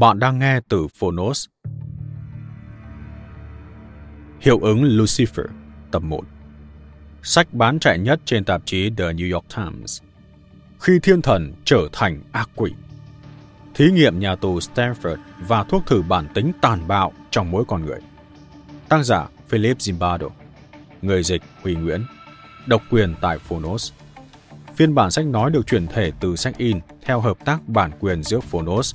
Bạn đang nghe từ Phonos. Hiệu ứng Lucifer, tập 1 Sách bán chạy nhất trên tạp chí The New York Times. Khi thiên thần trở thành ác quỷ. Thí nghiệm nhà tù Stanford và thuốc thử bản tính tàn bạo trong mỗi con người. Tác giả Philip Zimbardo. Người dịch Huy Nguyễn. Độc quyền tại Phonos. Phiên bản sách nói được chuyển thể từ sách in theo hợp tác bản quyền giữa Phonos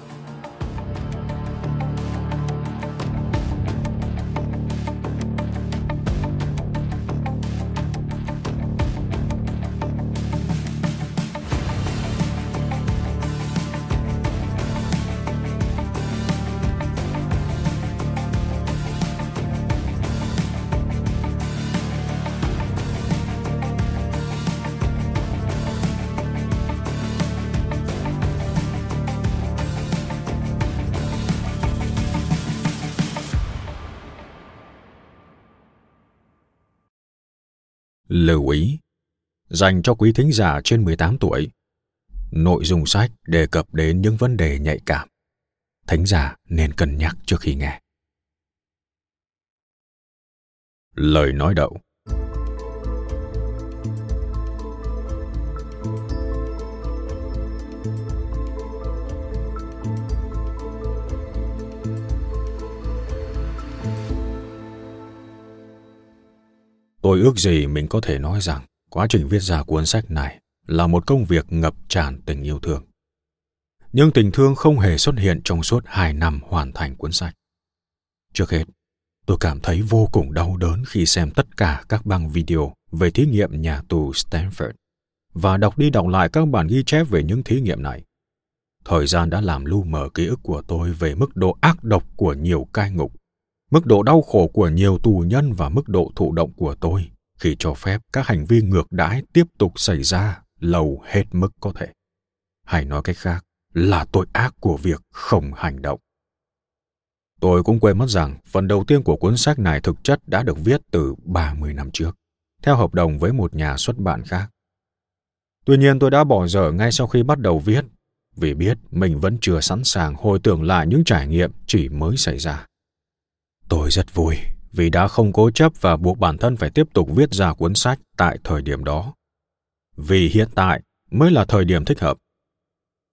Lưu ý. Dành cho quý thính giả trên 18 tuổi, Nội dung sách đề cập đến những vấn đề nhạy cảm. Thính giả nên cân nhắc trước khi nghe. Lời nói đậu Tôi ước gì mình có thể nói rằng quá trình viết ra cuốn sách này là một công việc ngập tràn tình yêu thương. Nhưng tình thương không hề xuất hiện trong suốt hai năm hoàn thành cuốn sách. Trước hết, tôi cảm thấy vô cùng đau đớn khi xem tất cả các băng video về thí nghiệm nhà tù Stanford và đọc đi đọc lại các bản ghi chép về những thí nghiệm này. Thời gian đã làm lu mờ ký ức của tôi về mức độ ác độc của nhiều cai ngục mức độ đau khổ của nhiều tù nhân và mức độ thụ động của tôi khi cho phép các hành vi ngược đãi tiếp tục xảy ra lâu hết mức có thể. Hay nói cách khác là tội ác của việc không hành động. Tôi cũng quên mất rằng phần đầu tiên của cuốn sách này thực chất đã được viết từ 30 năm trước, theo hợp đồng với một nhà xuất bản khác. Tuy nhiên tôi đã bỏ dở ngay sau khi bắt đầu viết, vì biết mình vẫn chưa sẵn sàng hồi tưởng lại những trải nghiệm chỉ mới xảy ra. Tôi rất vui vì đã không cố chấp và buộc bản thân phải tiếp tục viết ra cuốn sách tại thời điểm đó. Vì hiện tại mới là thời điểm thích hợp.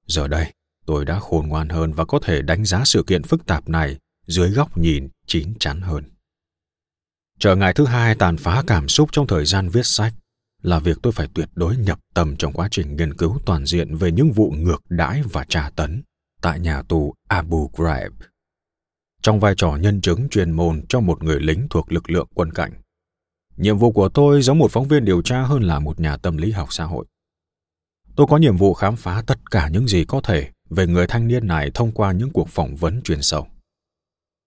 Giờ đây, tôi đã khôn ngoan hơn và có thể đánh giá sự kiện phức tạp này dưới góc nhìn chín chắn hơn. Trở ngại thứ hai tàn phá cảm xúc trong thời gian viết sách là việc tôi phải tuyệt đối nhập tâm trong quá trình nghiên cứu toàn diện về những vụ ngược đãi và tra tấn tại nhà tù Abu Ghraib trong vai trò nhân chứng truyền môn cho một người lính thuộc lực lượng quân cảnh. Nhiệm vụ của tôi giống một phóng viên điều tra hơn là một nhà tâm lý học xã hội. Tôi có nhiệm vụ khám phá tất cả những gì có thể về người thanh niên này thông qua những cuộc phỏng vấn chuyên sâu.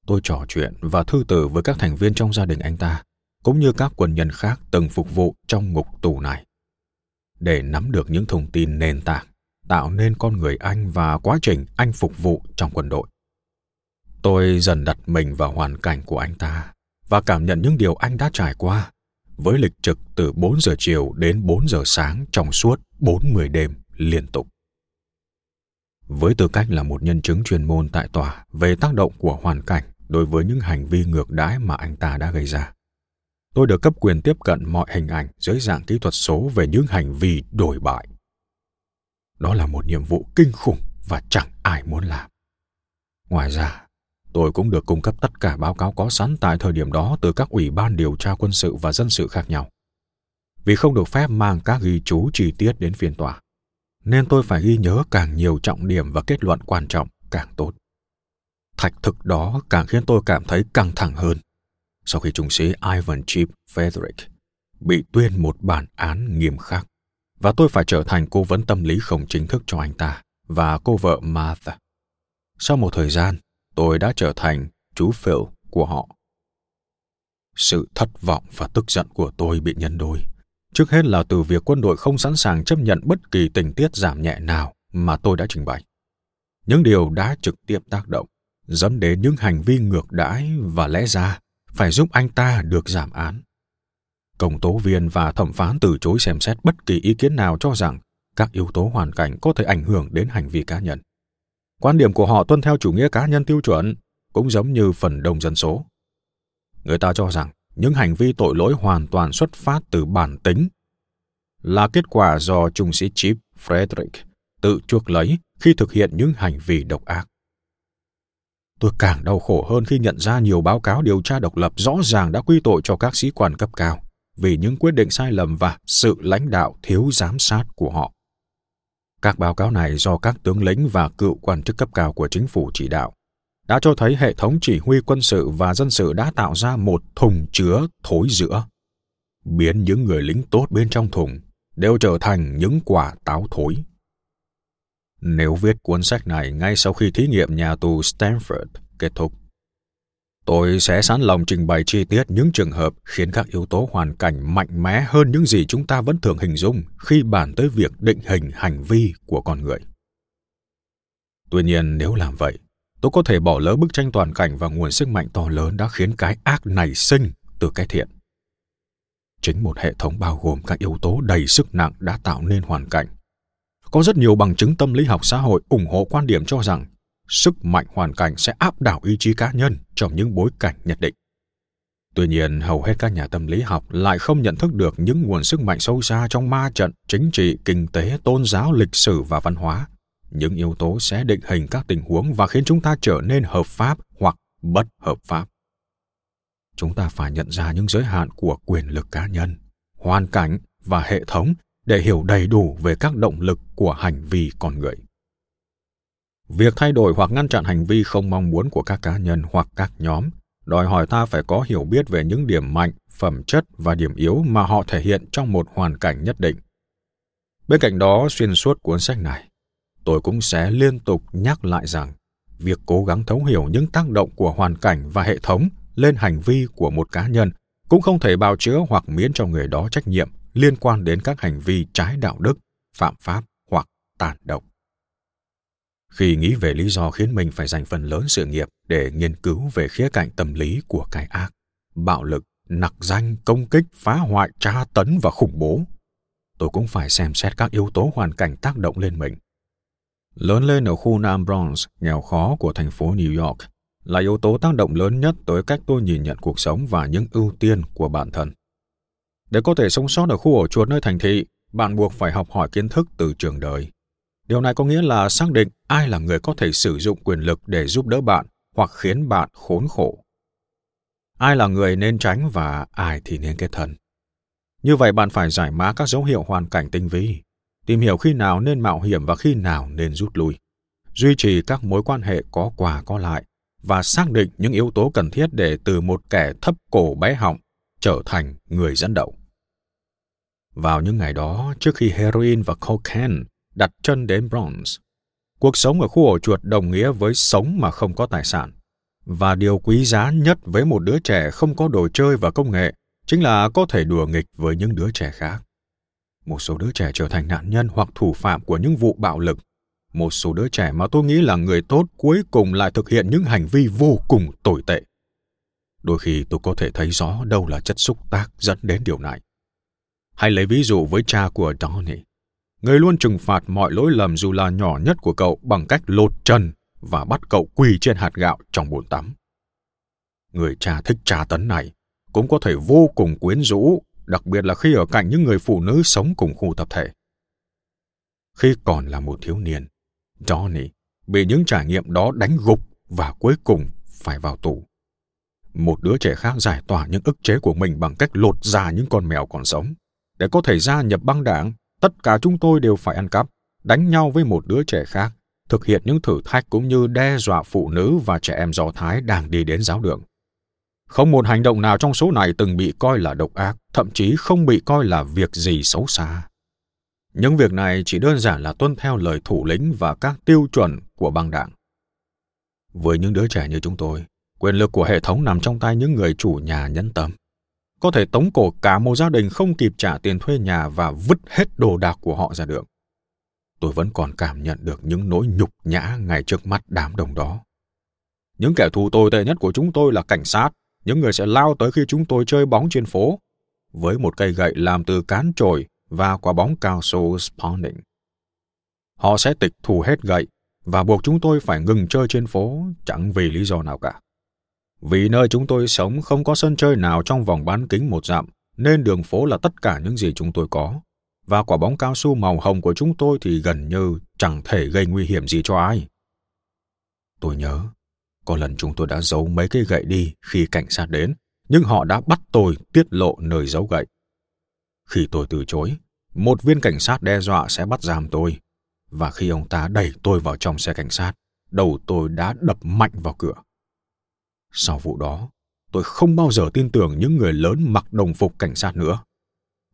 Tôi trò chuyện và thư từ với các thành viên trong gia đình anh ta, cũng như các quân nhân khác từng phục vụ trong ngục tù này. Để nắm được những thông tin nền tảng, tạo nên con người anh và quá trình anh phục vụ trong quân đội. Tôi dần đặt mình vào hoàn cảnh của anh ta và cảm nhận những điều anh đã trải qua với lịch trực từ 4 giờ chiều đến 4 giờ sáng trong suốt 40 đêm liên tục. Với tư cách là một nhân chứng chuyên môn tại tòa về tác động của hoàn cảnh đối với những hành vi ngược đãi mà anh ta đã gây ra. Tôi được cấp quyền tiếp cận mọi hình ảnh dưới dạng kỹ thuật số về những hành vi đổi bại. Đó là một nhiệm vụ kinh khủng và chẳng ai muốn làm. Ngoài ra, tôi cũng được cung cấp tất cả báo cáo có sẵn tại thời điểm đó từ các ủy ban điều tra quân sự và dân sự khác nhau. Vì không được phép mang các ghi chú chi tiết đến phiên tòa, nên tôi phải ghi nhớ càng nhiều trọng điểm và kết luận quan trọng càng tốt. Thạch thực đó càng khiến tôi cảm thấy căng thẳng hơn sau khi trung sĩ Ivan Chip Frederick bị tuyên một bản án nghiêm khắc và tôi phải trở thành cố vấn tâm lý không chính thức cho anh ta và cô vợ Martha. Sau một thời gian, tôi đã trở thành chú Phil của họ. Sự thất vọng và tức giận của tôi bị nhân đôi. Trước hết là từ việc quân đội không sẵn sàng chấp nhận bất kỳ tình tiết giảm nhẹ nào mà tôi đã trình bày. Những điều đã trực tiếp tác động, dẫn đến những hành vi ngược đãi và lẽ ra phải giúp anh ta được giảm án. Công tố viên và thẩm phán từ chối xem xét bất kỳ ý kiến nào cho rằng các yếu tố hoàn cảnh có thể ảnh hưởng đến hành vi cá nhân. Quan điểm của họ tuân theo chủ nghĩa cá nhân tiêu chuẩn, cũng giống như phần đông dân số. Người ta cho rằng những hành vi tội lỗi hoàn toàn xuất phát từ bản tính, là kết quả do trung sĩ Chip Frederick tự chuộc lấy khi thực hiện những hành vi độc ác. Tôi càng đau khổ hơn khi nhận ra nhiều báo cáo điều tra độc lập rõ ràng đã quy tội cho các sĩ quan cấp cao vì những quyết định sai lầm và sự lãnh đạo thiếu giám sát của họ. Các báo cáo này do các tướng lĩnh và cựu quan chức cấp cao của chính phủ chỉ đạo đã cho thấy hệ thống chỉ huy quân sự và dân sự đã tạo ra một thùng chứa thối giữa, biến những người lính tốt bên trong thùng đều trở thành những quả táo thối. Nếu viết cuốn sách này ngay sau khi thí nghiệm nhà tù Stanford kết thúc, tôi sẽ sẵn lòng trình bày chi tiết những trường hợp khiến các yếu tố hoàn cảnh mạnh mẽ hơn những gì chúng ta vẫn thường hình dung khi bàn tới việc định hình hành vi của con người. Tuy nhiên nếu làm vậy, tôi có thể bỏ lỡ bức tranh toàn cảnh và nguồn sức mạnh to lớn đã khiến cái ác nảy sinh từ cái thiện. Chính một hệ thống bao gồm các yếu tố đầy sức nặng đã tạo nên hoàn cảnh có rất nhiều bằng chứng tâm lý học xã hội ủng hộ quan điểm cho rằng sức mạnh hoàn cảnh sẽ áp đảo ý chí cá nhân trong những bối cảnh nhất định. Tuy nhiên, hầu hết các nhà tâm lý học lại không nhận thức được những nguồn sức mạnh sâu xa trong ma trận chính trị, kinh tế, tôn giáo, lịch sử và văn hóa. Những yếu tố sẽ định hình các tình huống và khiến chúng ta trở nên hợp pháp hoặc bất hợp pháp. Chúng ta phải nhận ra những giới hạn của quyền lực cá nhân, hoàn cảnh và hệ thống để hiểu đầy đủ về các động lực của hành vi con người. Việc thay đổi hoặc ngăn chặn hành vi không mong muốn của các cá nhân hoặc các nhóm đòi hỏi ta phải có hiểu biết về những điểm mạnh, phẩm chất và điểm yếu mà họ thể hiện trong một hoàn cảnh nhất định. Bên cạnh đó, xuyên suốt cuốn sách này, tôi cũng sẽ liên tục nhắc lại rằng việc cố gắng thấu hiểu những tác động của hoàn cảnh và hệ thống lên hành vi của một cá nhân cũng không thể bào chữa hoặc miễn cho người đó trách nhiệm liên quan đến các hành vi trái đạo đức, phạm pháp hoặc tàn độc. Khi nghĩ về lý do khiến mình phải dành phần lớn sự nghiệp để nghiên cứu về khía cạnh tâm lý của cái ác, bạo lực, nặc danh, công kích, phá hoại, tra tấn và khủng bố, tôi cũng phải xem xét các yếu tố hoàn cảnh tác động lên mình. Lớn lên ở khu Nam Bronx, nghèo khó của thành phố New York, là yếu tố tác động lớn nhất tới cách tôi nhìn nhận cuộc sống và những ưu tiên của bản thân. Để có thể sống sót ở khu ổ chuột nơi thành thị, bạn buộc phải học hỏi kiến thức từ trường đời. Điều này có nghĩa là xác định ai là người có thể sử dụng quyền lực để giúp đỡ bạn hoặc khiến bạn khốn khổ. Ai là người nên tránh và ai thì nên kết thân. Như vậy bạn phải giải mã các dấu hiệu hoàn cảnh tinh vi, tìm hiểu khi nào nên mạo hiểm và khi nào nên rút lui, duy trì các mối quan hệ có quà có lại và xác định những yếu tố cần thiết để từ một kẻ thấp cổ bé họng trở thành người dẫn đầu. Vào những ngày đó, trước khi heroin và cocaine đặt chân đến Bronx, cuộc sống ở khu ổ chuột đồng nghĩa với sống mà không có tài sản. Và điều quý giá nhất với một đứa trẻ không có đồ chơi và công nghệ chính là có thể đùa nghịch với những đứa trẻ khác. Một số đứa trẻ trở thành nạn nhân hoặc thủ phạm của những vụ bạo lực. Một số đứa trẻ mà tôi nghĩ là người tốt cuối cùng lại thực hiện những hành vi vô cùng tồi tệ. Đôi khi tôi có thể thấy rõ đâu là chất xúc tác dẫn đến điều này. Hãy lấy ví dụ với cha của Donnie. Người luôn trừng phạt mọi lỗi lầm dù là nhỏ nhất của cậu bằng cách lột chân và bắt cậu quỳ trên hạt gạo trong bồn tắm. người cha thích trà tấn này cũng có thể vô cùng quyến rũ, đặc biệt là khi ở cạnh những người phụ nữ sống cùng khu tập thể. Khi còn là một thiếu niên, Johnny bị những trải nghiệm đó đánh gục và cuối cùng phải vào tù. Một đứa trẻ khác giải tỏa những ức chế của mình bằng cách lột ra những con mèo còn sống. Để có thể gia nhập băng đảng, tất cả chúng tôi đều phải ăn cắp, đánh nhau với một đứa trẻ khác, thực hiện những thử thách cũng như đe dọa phụ nữ và trẻ em Do Thái đang đi đến giáo đường. Không một hành động nào trong số này từng bị coi là độc ác, thậm chí không bị coi là việc gì xấu xa. Những việc này chỉ đơn giản là tuân theo lời thủ lĩnh và các tiêu chuẩn của băng đảng. Với những đứa trẻ như chúng tôi, quyền lực của hệ thống nằm trong tay những người chủ nhà nhẫn tâm. Có thể tống cổ cả một gia đình không kịp trả tiền thuê nhà và vứt hết đồ đạc của họ ra đường. Tôi vẫn còn cảm nhận được những nỗi nhục nhã ngay trước mắt đám đông đó. Những kẻ thù tồi tệ nhất của chúng tôi là cảnh sát, những người sẽ lao tới khi chúng tôi chơi bóng trên phố, với một cây gậy làm từ cán trồi và quả bóng cao su spawning. Họ sẽ tịch thu hết gậy và buộc chúng tôi phải ngừng chơi trên phố chẳng vì lý do nào cả. Vì nơi chúng tôi sống không có sân chơi nào trong vòng bán kính một dặm, nên đường phố là tất cả những gì chúng tôi có. Và quả bóng cao su màu hồng của chúng tôi thì gần như chẳng thể gây nguy hiểm gì cho ai. Tôi nhớ, có lần chúng tôi đã giấu mấy cái gậy đi khi cảnh sát đến, nhưng họ đã bắt tôi tiết lộ nơi giấu gậy. Khi tôi từ chối, một viên cảnh sát đe dọa sẽ bắt giam tôi. Và khi ông ta đẩy tôi vào trong xe cảnh sát, đầu tôi đã đập mạnh vào cửa. Sau vụ đó, tôi không bao giờ tin tưởng những người lớn mặc đồng phục cảnh sát nữa,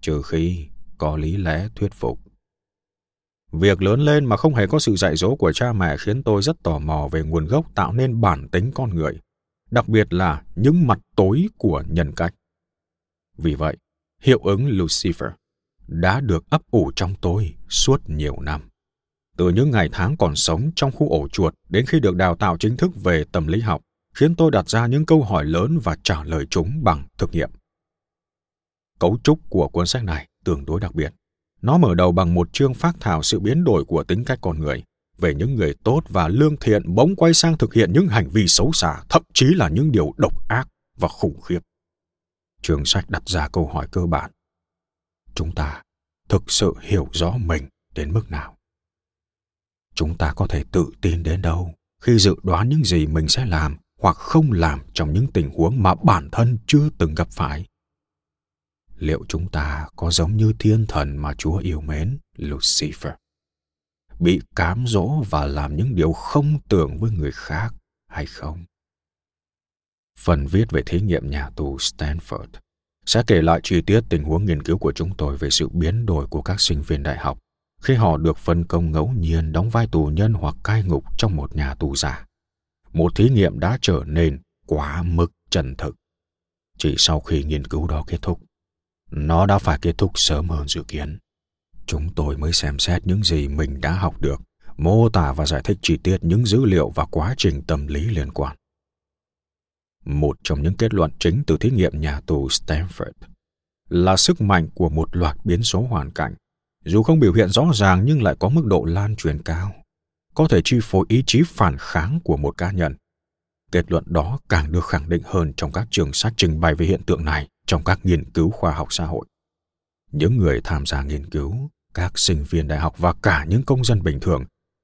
trừ khi có lý lẽ thuyết phục. Việc lớn lên mà không hề có sự dạy dỗ của cha mẹ khiến tôi rất tò mò về nguồn gốc tạo nên bản tính con người, đặc biệt là những mặt tối của nhân cách. Vì vậy, hiệu ứng Lucifer đã được ấp ủ trong tôi suốt nhiều năm. Từ những ngày tháng còn sống trong khu ổ chuột đến khi được đào tạo chính thức về tâm lý học, khiến tôi đặt ra những câu hỏi lớn và trả lời chúng bằng thực nghiệm. Cấu trúc của cuốn sách này tương đối đặc biệt. Nó mở đầu bằng một chương phát thảo sự biến đổi của tính cách con người, về những người tốt và lương thiện bỗng quay sang thực hiện những hành vi xấu xa, thậm chí là những điều độc ác và khủng khiếp. Chương sách đặt ra câu hỏi cơ bản. Chúng ta thực sự hiểu rõ mình đến mức nào? Chúng ta có thể tự tin đến đâu khi dự đoán những gì mình sẽ làm hoặc không làm trong những tình huống mà bản thân chưa từng gặp phải? Liệu chúng ta có giống như thiên thần mà Chúa yêu mến, Lucifer? Bị cám dỗ và làm những điều không tưởng với người khác hay không? Phần viết về thí nghiệm nhà tù Stanford sẽ kể lại chi tiết tình huống nghiên cứu của chúng tôi về sự biến đổi của các sinh viên đại học khi họ được phân công ngẫu nhiên đóng vai tù nhân hoặc cai ngục trong một nhà tù giả. Một thí nghiệm đã trở nên quá mức chân thực. Chỉ sau khi nghiên cứu đó kết thúc, nó đã phải kết thúc sớm hơn dự kiến. Chúng tôi mới xem xét những gì mình đã học được, mô tả và giải thích chi tiết những dữ liệu và quá trình tâm lý liên quan. Một trong những kết luận chính từ thí nghiệm nhà tù Stanford là sức mạnh của một loạt biến số hoàn cảnh, dù không biểu hiện rõ ràng nhưng lại có mức độ lan truyền cao, có thể chi phối ý chí phản kháng của một cá nhân. Kết luận đó càng được khẳng định hơn trong các trường sách trình bày về hiện tượng này trong các nghiên cứu khoa học xã hội. Những người tham gia nghiên cứu, các sinh viên đại học và cả những công dân bình thường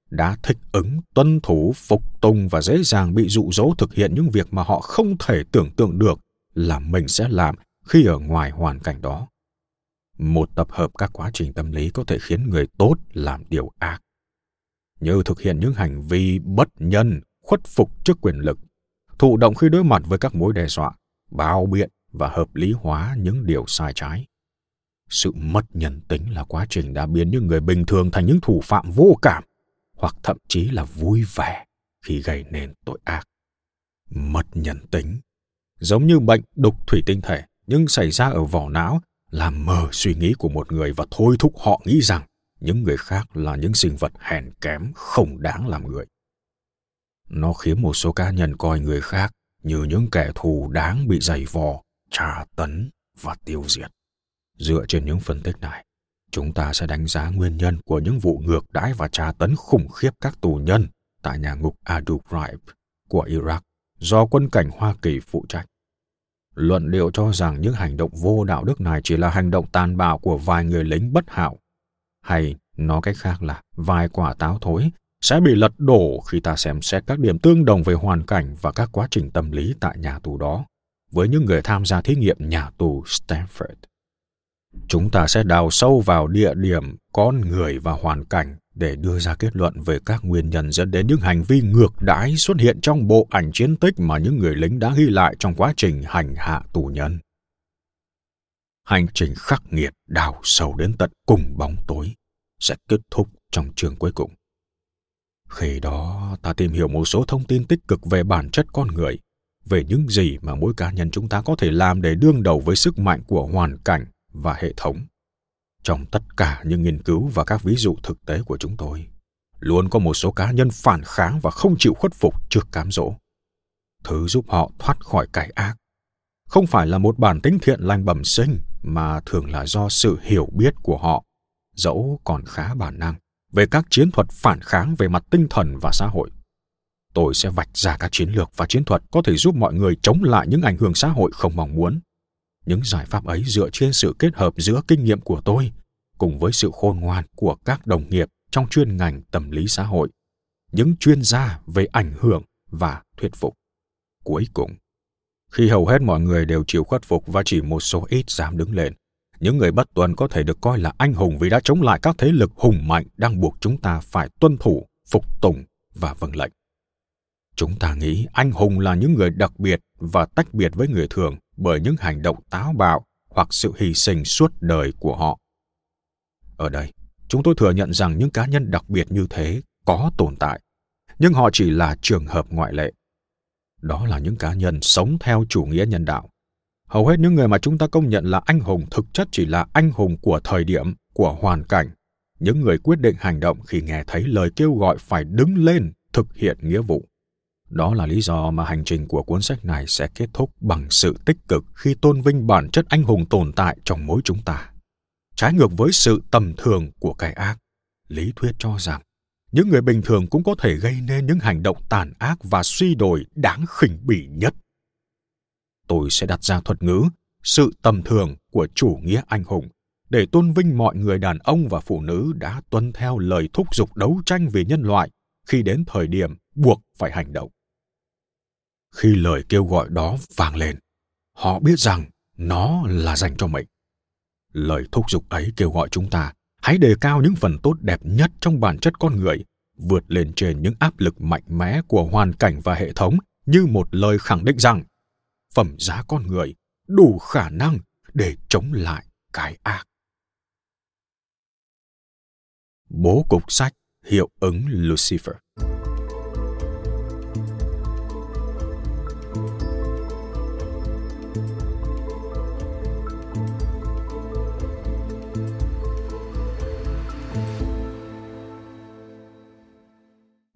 đã thích ứng, tuân thủ, phục tùng và dễ dàng bị dụ dỗ thực hiện những việc mà họ không thể tưởng tượng được là mình sẽ làm khi ở ngoài hoàn cảnh đó. Một tập hợp các quá trình tâm lý có thể khiến người tốt làm điều ác, như thực hiện những hành vi bất nhân, khuất phục trước quyền lực, thụ động khi đối mặt với các mối đe dọa, bao biện và hợp lý hóa những điều sai trái. Sự mất nhân tính là quá trình đã biến những người bình thường thành những thủ phạm vô cảm, hoặc thậm chí là vui vẻ khi gây nên tội ác. Mất nhân tính, giống như bệnh đục thủy tinh thể nhưng xảy ra ở vỏ não làm mờ suy nghĩ của một người và thôi thúc họ nghĩ rằng những người khác là những sinh vật hèn kém không đáng làm người. Nó khiến một số cá nhân coi người khác như những kẻ thù đáng bị giày vò, tra tấn và tiêu diệt. Dựa trên những phân tích này, chúng ta sẽ đánh giá nguyên nhân của những vụ ngược đãi và tra tấn khủng khiếp các tù nhân tại nhà ngục Abu Ghraib của Iraq do quân cảnh Hoa Kỳ phụ trách. Luận điệu cho rằng những hành động vô đạo đức này chỉ là hành động tàn bạo của vài người lính bất hảo, hay nói cách khác là vài quả táo thối sẽ bị lật đổ khi ta xem xét các điểm tương đồng về hoàn cảnh và các quá trình tâm lý tại nhà tù đó với những người tham gia thí nghiệm nhà tù Stanford. Chúng ta sẽ đào sâu vào địa điểm, con người và hoàn cảnh để đưa ra kết luận về các nguyên nhân dẫn đến những hành vi ngược đãi xuất hiện trong bộ ảnh chiến tích mà những người lính đã ghi lại trong quá trình hành hạ tù nhân. Hành trình khắc nghiệt đào sâu đến tận cùng bóng tối sẽ kết thúc trong chương cuối cùng. Khi đó, ta tìm hiểu một số thông tin tích cực về bản chất con người, về những gì mà mỗi cá nhân chúng ta có thể làm để đương đầu với sức mạnh của hoàn cảnh và hệ thống. Trong tất cả những nghiên cứu và các ví dụ thực tế của chúng tôi, luôn có một số cá nhân phản kháng và không chịu khuất phục trước cám dỗ. Thứ giúp họ thoát khỏi cái ác không phải là một bản tính thiện lành bẩm sinh mà thường là do sự hiểu biết của họ, dẫu còn khá bản năng, về các chiến thuật phản kháng về mặt tinh thần và xã hội. Tôi sẽ vạch ra các chiến lược và chiến thuật có thể giúp mọi người chống lại những ảnh hưởng xã hội không mong muốn những giải pháp ấy dựa trên sự kết hợp giữa kinh nghiệm của tôi cùng với sự khôn ngoan của các đồng nghiệp trong chuyên ngành tâm lý xã hội, những chuyên gia về ảnh hưởng và thuyết phục. Cuối cùng, khi hầu hết mọi người đều chịu khuất phục và chỉ một số ít dám đứng lên, những người bất tuân có thể được coi là anh hùng vì đã chống lại các thế lực hùng mạnh đang buộc chúng ta phải tuân thủ, phục tùng và vâng lệnh. Chúng ta nghĩ anh hùng là những người đặc biệt và tách biệt với người thường bởi những hành động táo bạo hoặc sự hy sinh suốt đời của họ. Ở đây, chúng tôi thừa nhận rằng những cá nhân đặc biệt như thế có tồn tại, nhưng họ chỉ là trường hợp ngoại lệ. Đó là những cá nhân sống theo chủ nghĩa nhân đạo. Hầu hết những người mà chúng ta công nhận là anh hùng thực chất chỉ là anh hùng của thời điểm, của hoàn cảnh. Những người quyết định hành động khi nghe thấy lời kêu gọi phải đứng lên thực hiện nghĩa vụ. Đó là lý do mà hành trình của cuốn sách này sẽ kết thúc bằng sự tích cực khi tôn vinh bản chất anh hùng tồn tại trong mỗi chúng ta. Trái ngược với sự tầm thường của cái ác, lý thuyết cho rằng những người bình thường cũng có thể gây nên những hành động tàn ác và suy đồi đáng khinh bỉ nhất. Tôi sẽ đặt ra thuật ngữ sự tầm thường của chủ nghĩa anh hùng để tôn vinh mọi người đàn ông và phụ nữ đã tuân theo lời thúc giục đấu tranh vì nhân loại khi đến thời điểm buộc phải hành động. Khi lời kêu gọi đó vang lên, họ biết rằng nó là dành cho mình. Lời thúc giục ấy kêu gọi chúng ta hãy đề cao những phần tốt đẹp nhất trong bản chất con người, vượt lên trên những áp lực mạnh mẽ của hoàn cảnh và hệ thống như một lời khẳng định rằng phẩm giá con người đủ khả năng để chống lại cái ác. Bố cục sách hiệu ứng Lucifer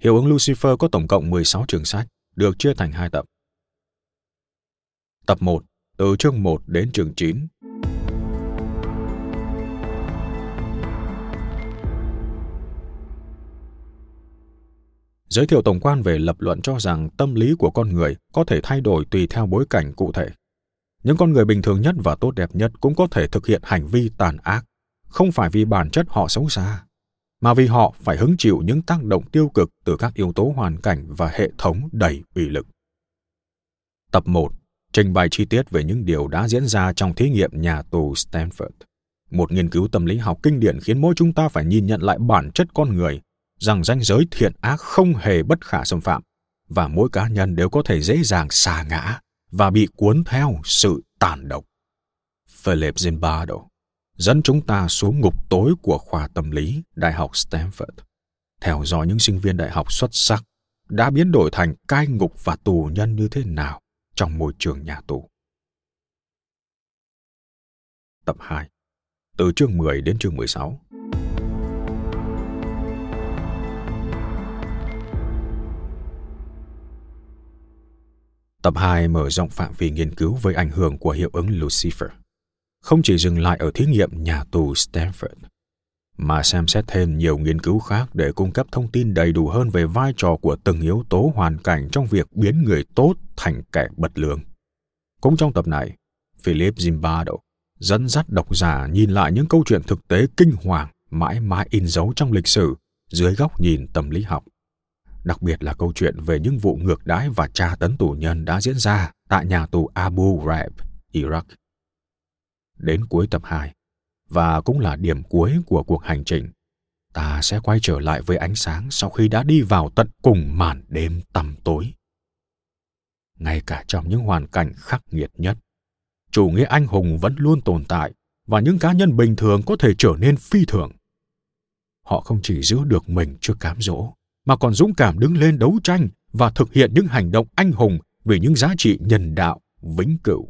Hiệu ứng Lucifer có tổng cộng 16 chương sách, được chia thành hai tập. Tập 1, từ chương 1 đến chương 9. Giới thiệu tổng quan về lập luận cho rằng tâm lý của con người có thể thay đổi tùy theo bối cảnh cụ thể. Những con người bình thường nhất và tốt đẹp nhất cũng có thể thực hiện hành vi tàn ác, không phải vì bản chất họ xấu xa, mà vì họ phải hứng chịu những tác động tiêu cực từ các yếu tố hoàn cảnh và hệ thống đầy uy lực. Tập 1 trình bày chi tiết về những điều đã diễn ra trong thí nghiệm nhà tù Stanford. Một nghiên cứu tâm lý học kinh điển khiến mỗi chúng ta phải nhìn nhận lại bản chất con người, rằng ranh giới thiện ác không hề bất khả xâm phạm, và mỗi cá nhân đều có thể dễ dàng xà ngã và bị cuốn theo sự tàn độc. Philip Zimbardo dẫn chúng ta xuống ngục tối của khoa tâm lý Đại học Stanford, theo dõi những sinh viên đại học xuất sắc đã biến đổi thành cai ngục và tù nhân như thế nào trong môi trường nhà tù. Tập 2 Từ chương 10 đến chương 16 Tập 2 mở rộng phạm vi nghiên cứu với ảnh hưởng của hiệu ứng Lucifer không chỉ dừng lại ở thí nghiệm nhà tù Stanford, mà xem xét thêm nhiều nghiên cứu khác để cung cấp thông tin đầy đủ hơn về vai trò của từng yếu tố hoàn cảnh trong việc biến người tốt thành kẻ bật lương. Cũng trong tập này, Philip Zimbardo dẫn dắt độc giả nhìn lại những câu chuyện thực tế kinh hoàng mãi mãi in dấu trong lịch sử dưới góc nhìn tâm lý học. Đặc biệt là câu chuyện về những vụ ngược đãi và tra tấn tù nhân đã diễn ra tại nhà tù Abu Ghraib, Iraq. Đến cuối tập 2, và cũng là điểm cuối của cuộc hành trình, ta sẽ quay trở lại với ánh sáng sau khi đã đi vào tận cùng màn đêm tăm tối. Ngay cả trong những hoàn cảnh khắc nghiệt nhất, chủ nghĩa anh hùng vẫn luôn tồn tại và những cá nhân bình thường có thể trở nên phi thường. Họ không chỉ giữ được mình trước cám dỗ, mà còn dũng cảm đứng lên đấu tranh và thực hiện những hành động anh hùng vì những giá trị nhân đạo vĩnh cửu.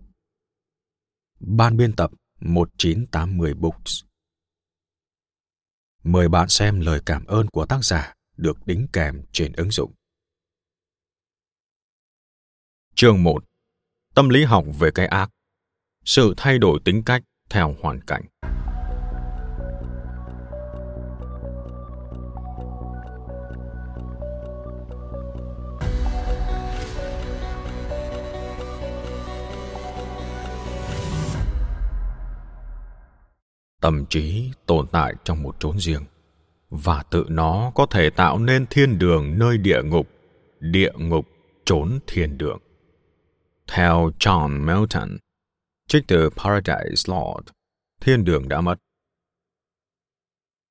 Ban biên tập 1980 Books. Mời bạn xem lời cảm ơn của tác giả được đính kèm trên ứng dụng. Chương 1 Tâm lý học về cái ác. Sự thay đổi tính cách theo hoàn cảnh. Tâm trí tồn tại trong một chốn riêng. Và tự nó có thể tạo nên thiên đường nơi địa ngục địa ngục trốn thiên đường. Theo john milton, trích từ paradise lord, thiên đường đã mất.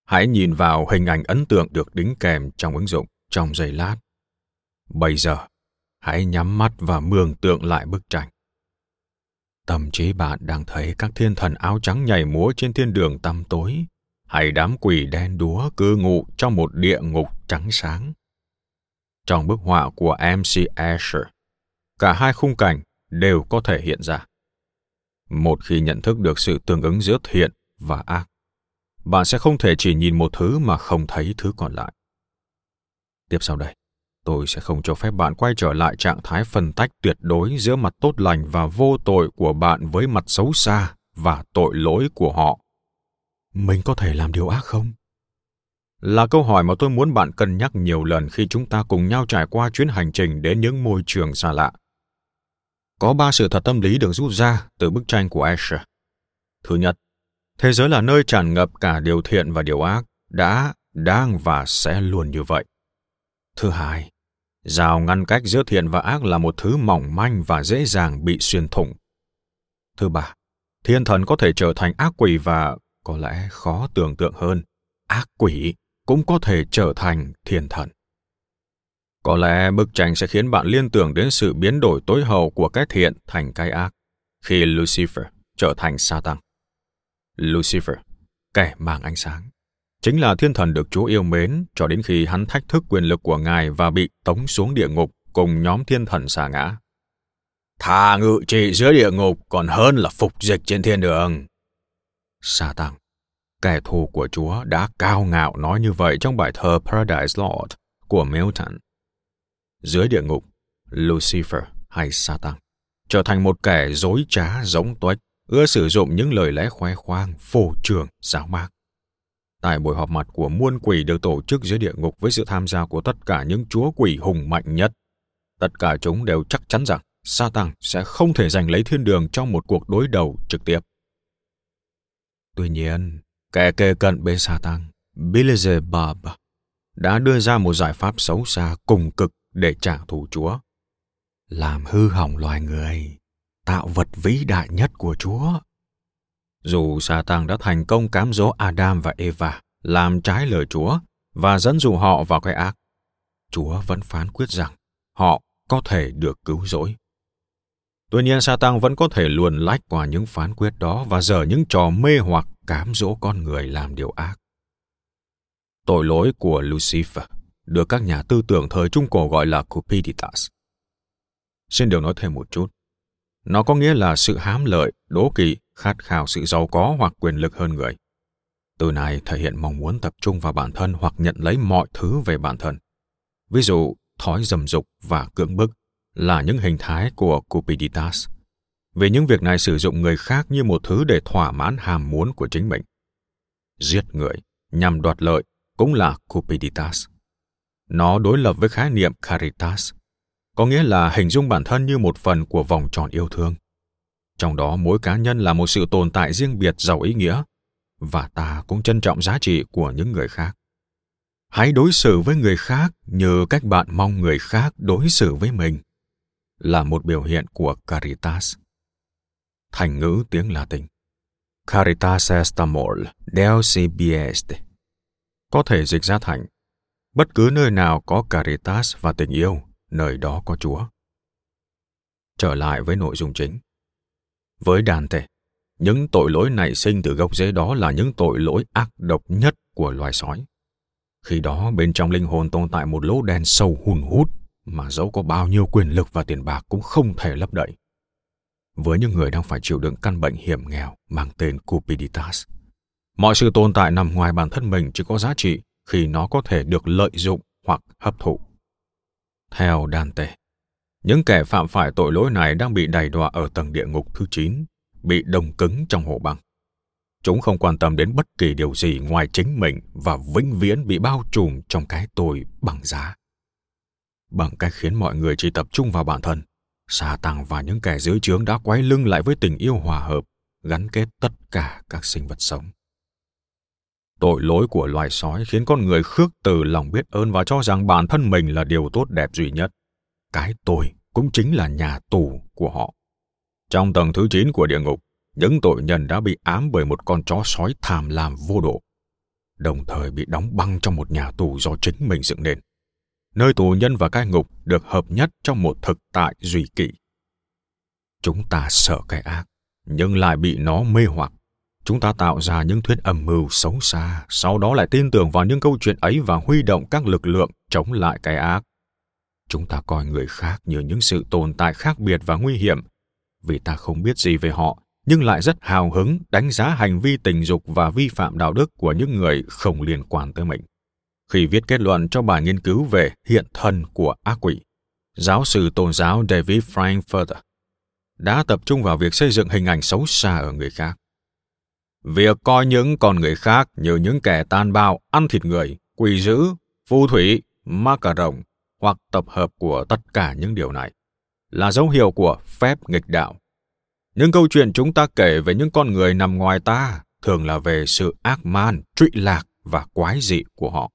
Hãy nhìn vào hình ảnh ấn tượng được đính kèm trong ứng dụng trong giây lát. Bây giờ, hãy nhắm mắt và mường tượng lại bức tranh. Tâm trí bạn đang thấy các thiên thần áo trắng nhảy múa trên thiên đường tăm tối, hay đám quỷ đen đúa cư ngụ trong một địa ngục trắng sáng. Trong bức họa của MC Asher, cả hai khung cảnh đều có thể hiện ra. Một khi nhận thức được sự tương ứng giữa thiện và ác, bạn sẽ không thể chỉ nhìn một thứ mà không thấy thứ còn lại. Tiếp sau đây, tôi sẽ không cho phép bạn quay trở lại trạng thái phân tách tuyệt đối giữa mặt tốt lành và vô tội của bạn với mặt xấu xa và tội lỗi của họ mình có thể làm điều ác không là câu hỏi mà tôi muốn bạn cân nhắc nhiều lần khi chúng ta cùng nhau trải qua chuyến hành trình đến những môi trường xa lạ có ba sự thật tâm lý được rút ra từ bức tranh của Escher. Thứ nhất, thế giới là nơi tràn ngập cả điều thiện và điều ác, đã, đang và sẽ luôn như vậy. Thứ hai, Rào ngăn cách giữa thiện và ác là một thứ mỏng manh và dễ dàng bị xuyên thủng. Thứ ba, thiên thần có thể trở thành ác quỷ và, có lẽ khó tưởng tượng hơn, ác quỷ cũng có thể trở thành thiên thần. Có lẽ bức tranh sẽ khiến bạn liên tưởng đến sự biến đổi tối hậu của cái thiện thành cái ác, khi Lucifer trở thành Satan. Lucifer, kẻ mang ánh sáng, chính là thiên thần được Chúa yêu mến cho đến khi hắn thách thức quyền lực của Ngài và bị tống xuống địa ngục cùng nhóm thiên thần xà ngã. Thà ngự trị dưới địa ngục còn hơn là phục dịch trên thiên đường. Sa tăng, kẻ thù của Chúa đã cao ngạo nói như vậy trong bài thơ Paradise Lord của Milton. Dưới địa ngục, Lucifer hay sa tăng trở thành một kẻ dối trá giống tuếch, ưa sử dụng những lời lẽ khoe khoang, phô trương, giáo mác. Tại buổi họp mặt của muôn quỷ được tổ chức dưới địa ngục với sự tham gia của tất cả những chúa quỷ hùng mạnh nhất, tất cả chúng đều chắc chắn rằng Satan sẽ không thể giành lấy thiên đường trong một cuộc đối đầu trực tiếp. Tuy nhiên, kẻ kề cận bên Satan, Beelzebub, đã đưa ra một giải pháp xấu xa cùng cực để trả thù Chúa. Làm hư hỏng loài người, tạo vật vĩ đại nhất của Chúa dù Satan đã thành công cám dỗ Adam và Eva làm trái lời Chúa và dẫn dụ họ vào cái ác, Chúa vẫn phán quyết rằng họ có thể được cứu rỗi. Tuy nhiên Satan vẫn có thể luồn lách qua những phán quyết đó và dở những trò mê hoặc cám dỗ con người làm điều ác. Tội lỗi của Lucifer được các nhà tư tưởng thời Trung Cổ gọi là Cupiditas. Xin được nói thêm một chút. Nó có nghĩa là sự hám lợi, đố kỵ, khát khao sự giàu có hoặc quyền lực hơn người. Từ này thể hiện mong muốn tập trung vào bản thân hoặc nhận lấy mọi thứ về bản thân. Ví dụ, thói dầm dục và cưỡng bức là những hình thái của Cupiditas. Vì những việc này sử dụng người khác như một thứ để thỏa mãn hàm muốn của chính mình. Giết người, nhằm đoạt lợi cũng là cupiditas. Nó đối lập với khái niệm caritas, có nghĩa là hình dung bản thân như một phần của vòng tròn yêu thương. Trong đó mỗi cá nhân là một sự tồn tại riêng biệt giàu ý nghĩa, và ta cũng trân trọng giá trị của những người khác. Hãy đối xử với người khác như cách bạn mong người khác đối xử với mình là một biểu hiện của caritas. Thành ngữ tiếng Latin. Caritas est amor, del biest. Có thể dịch ra thành bất cứ nơi nào có caritas và tình yêu, nơi đó có Chúa. Trở lại với nội dung chính. Với Dante, những tội lỗi nảy sinh từ gốc rễ đó là những tội lỗi ác độc nhất của loài sói. Khi đó bên trong linh hồn tồn tại một lỗ đen sâu hùn hút mà dẫu có bao nhiêu quyền lực và tiền bạc cũng không thể lấp đậy. Với những người đang phải chịu đựng căn bệnh hiểm nghèo mang tên Cupiditas, mọi sự tồn tại nằm ngoài bản thân mình chỉ có giá trị khi nó có thể được lợi dụng hoặc hấp thụ. Theo Dante, những kẻ phạm phải tội lỗi này đang bị đày đọa ở tầng địa ngục thứ 9, bị đông cứng trong hồ băng. Chúng không quan tâm đến bất kỳ điều gì ngoài chính mình và vĩnh viễn bị bao trùm trong cái tôi bằng giá. Bằng cách khiến mọi người chỉ tập trung vào bản thân, Sa tăng và những kẻ dưới trướng đã quay lưng lại với tình yêu hòa hợp, gắn kết tất cả các sinh vật sống. Tội lỗi của loài sói khiến con người khước từ lòng biết ơn và cho rằng bản thân mình là điều tốt đẹp duy nhất. Cái tôi cũng chính là nhà tù của họ. Trong tầng thứ 9 của địa ngục, những tội nhân đã bị ám bởi một con chó sói tham lam vô độ, đồng thời bị đóng băng trong một nhà tù do chính mình dựng nên. Nơi tù nhân và cai ngục được hợp nhất trong một thực tại duy kỷ. Chúng ta sợ cái ác, nhưng lại bị nó mê hoặc. Chúng ta tạo ra những thuyết âm mưu xấu xa, sau đó lại tin tưởng vào những câu chuyện ấy và huy động các lực lượng chống lại cái ác. Chúng ta coi người khác như những sự tồn tại khác biệt và nguy hiểm, vì ta không biết gì về họ nhưng lại rất hào hứng đánh giá hành vi tình dục và vi phạm đạo đức của những người không liên quan tới mình. Khi viết kết luận cho bài nghiên cứu về hiện thân của ác quỷ, giáo sư tôn giáo David Frankfurter đã tập trung vào việc xây dựng hình ảnh xấu xa ở người khác. Việc coi những con người khác như những kẻ tàn bạo, ăn thịt người, quỷ dữ, phù thủy, ma cà rồng hoặc tập hợp của tất cả những điều này là dấu hiệu của phép nghịch đạo. Những câu chuyện chúng ta kể về những con người nằm ngoài ta thường là về sự ác man, trụy lạc và quái dị của họ.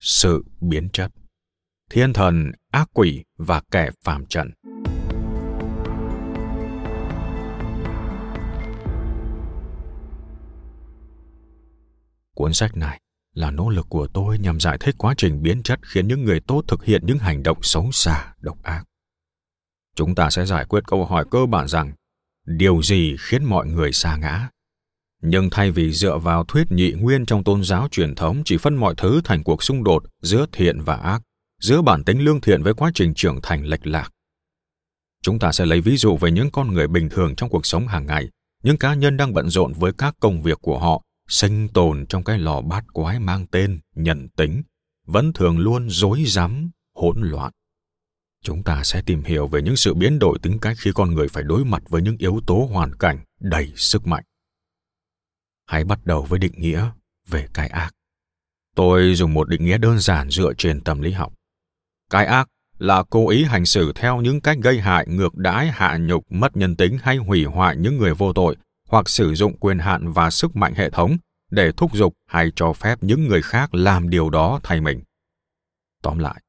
Sự biến chất. Thiên thần, ác quỷ và kẻ phàm trần. Cuốn sách này là nỗ lực của tôi nhằm giải thích quá trình biến chất khiến những người tốt thực hiện những hành động xấu xa, độc ác. Chúng ta sẽ giải quyết câu hỏi cơ bản rằng điều gì khiến mọi người xa ngã? Nhưng thay vì dựa vào thuyết nhị nguyên trong tôn giáo truyền thống chỉ phân mọi thứ thành cuộc xung đột giữa thiện và ác giữa bản tính lương thiện với quá trình trưởng thành lệch lạc. Chúng ta sẽ lấy ví dụ về những con người bình thường trong cuộc sống hàng ngày những cá nhân đang bận rộn với các công việc của họ sinh tồn trong cái lò bát quái mang tên nhận tính, vẫn thường luôn rối rắm, hỗn loạn. Chúng ta sẽ tìm hiểu về những sự biến đổi tính cách khi con người phải đối mặt với những yếu tố hoàn cảnh đầy sức mạnh. Hãy bắt đầu với định nghĩa về cái ác. Tôi dùng một định nghĩa đơn giản dựa trên tâm lý học. Cái ác là cố ý hành xử theo những cách gây hại, ngược đãi, hạ nhục, mất nhân tính hay hủy hoại những người vô tội hoặc sử dụng quyền hạn và sức mạnh hệ thống để thúc giục hay cho phép những người khác làm điều đó thay mình. Tóm lại,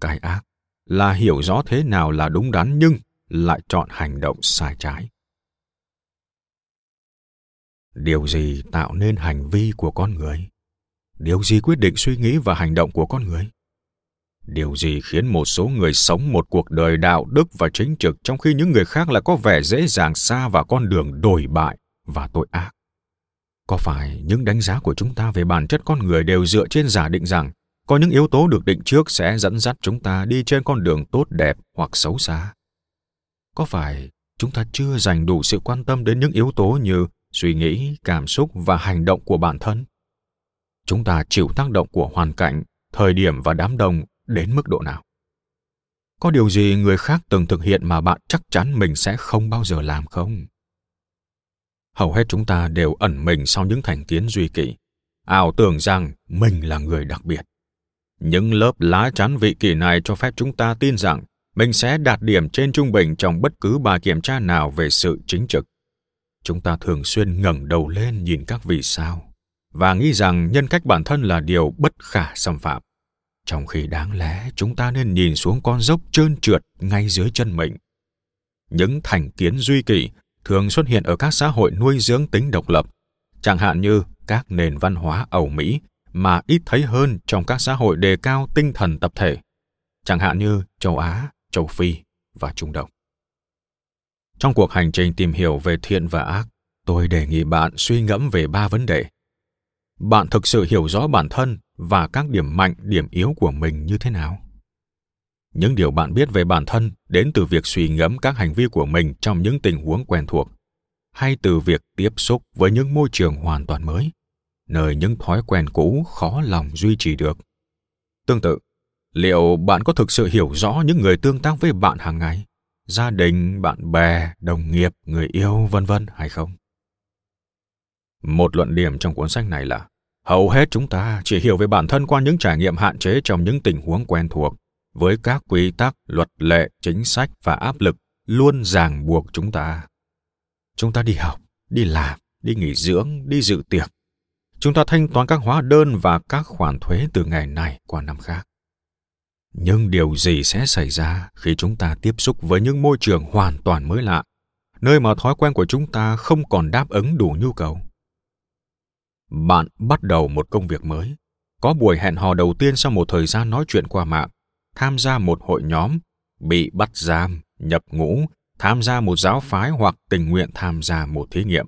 cái ác là hiểu rõ thế nào là đúng đắn nhưng lại chọn hành động sai trái. Điều gì tạo nên hành vi của con người? Điều gì quyết định suy nghĩ và hành động của con người? Điều gì khiến một số người sống một cuộc đời đạo đức và chính trực trong khi những người khác lại có vẻ dễ dàng xa vào con đường đổi bại và tội ác? Có phải những đánh giá của chúng ta về bản chất con người đều dựa trên giả định rằng có những yếu tố được định trước sẽ dẫn dắt chúng ta đi trên con đường tốt đẹp hoặc xấu xa? Có phải chúng ta chưa dành đủ sự quan tâm đến những yếu tố như suy nghĩ, cảm xúc và hành động của bản thân? Chúng ta chịu tác động của hoàn cảnh, thời điểm và đám đông đến mức độ nào có điều gì người khác từng thực hiện mà bạn chắc chắn mình sẽ không bao giờ làm không hầu hết chúng ta đều ẩn mình sau những thành kiến duy kỷ, ảo tưởng rằng mình là người đặc biệt. Những lớp lá chắn vị kỷ này cho phép chúng ta tin rằng mình sẽ đạt điểm trên trung bình trong bất cứ bài kiểm tra nào về sự chính trực. Chúng ta thường xuyên ngẩng đầu lên nhìn các vì sao và nghĩ rằng nhân cách bản thân là điều bất khả xâm phạm. Trong khi đáng lẽ chúng ta nên nhìn xuống con dốc trơn trượt ngay dưới chân mình. Những thành kiến duy kỷ thường xuất hiện ở các xã hội nuôi dưỡng tính độc lập, chẳng hạn như các nền văn hóa Âu Mỹ mà ít thấy hơn trong các xã hội đề cao tinh thần tập thể, chẳng hạn như châu Á, châu Phi và Trung Đông. Trong cuộc hành trình tìm hiểu về thiện và ác, tôi đề nghị bạn suy ngẫm về ba vấn đề. Bạn thực sự hiểu rõ bản thân và các điểm mạnh, điểm yếu của mình như thế nào? Những điều bạn biết về bản thân đến từ việc suy ngẫm các hành vi của mình trong những tình huống quen thuộc, hay từ việc tiếp xúc với những môi trường hoàn toàn mới, nơi những thói quen cũ khó lòng duy trì được. Tương tự, liệu bạn có thực sự hiểu rõ những người tương tác với bạn hàng ngày gia đình bạn bè đồng nghiệp người yêu vân vân hay không một luận điểm trong cuốn sách này là hầu hết chúng ta chỉ hiểu về bản thân qua những trải nghiệm hạn chế trong những tình huống quen thuộc. Với các quy tắc, luật lệ, chính sách và áp lực, luôn ràng buộc chúng ta. Chúng ta đi học, đi làm, đi nghỉ dưỡng, đi dự tiệc. Chúng ta thanh toán các hóa đơn và các khoản thuế từ ngày này qua năm khác. Nhưng điều gì sẽ xảy ra khi chúng ta tiếp xúc với những môi trường hoàn toàn mới lạ, nơi mà thói quen của chúng ta không còn đáp ứng đủ nhu cầu? Bạn bắt đầu một công việc mới. Có buổi hẹn hò đầu tiên sau một thời gian nói chuyện qua mạng. Tham gia một hội nhóm, bị bắt giam, nhập ngũ, tham gia một giáo phái hoặc tình nguyện tham gia một thí nghiệm.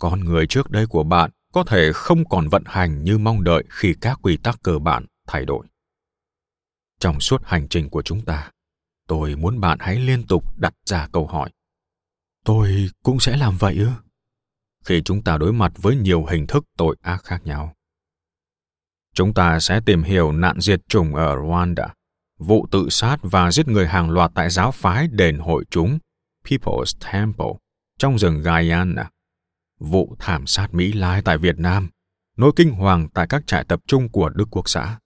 Con người trước đây của bạn có thể không còn vận hành như mong đợi khi các quy tắc cơ bản thay đổi. Trong suốt hành trình của chúng ta, tôi muốn bạn hãy liên tục đặt ra câu hỏi. Tôi cũng sẽ làm vậy ư? Khi chúng ta đối mặt với nhiều hình thức tội ác khác nhau chúng ta sẽ tìm hiểu nạn diệt chủng ở rwanda vụ tự sát và giết người hàng loạt tại giáo phái đền hội chúng people's temple trong rừng guyana vụ thảm sát mỹ lai tại việt nam nỗi kinh hoàng tại các trại tập trung của đức quốc xã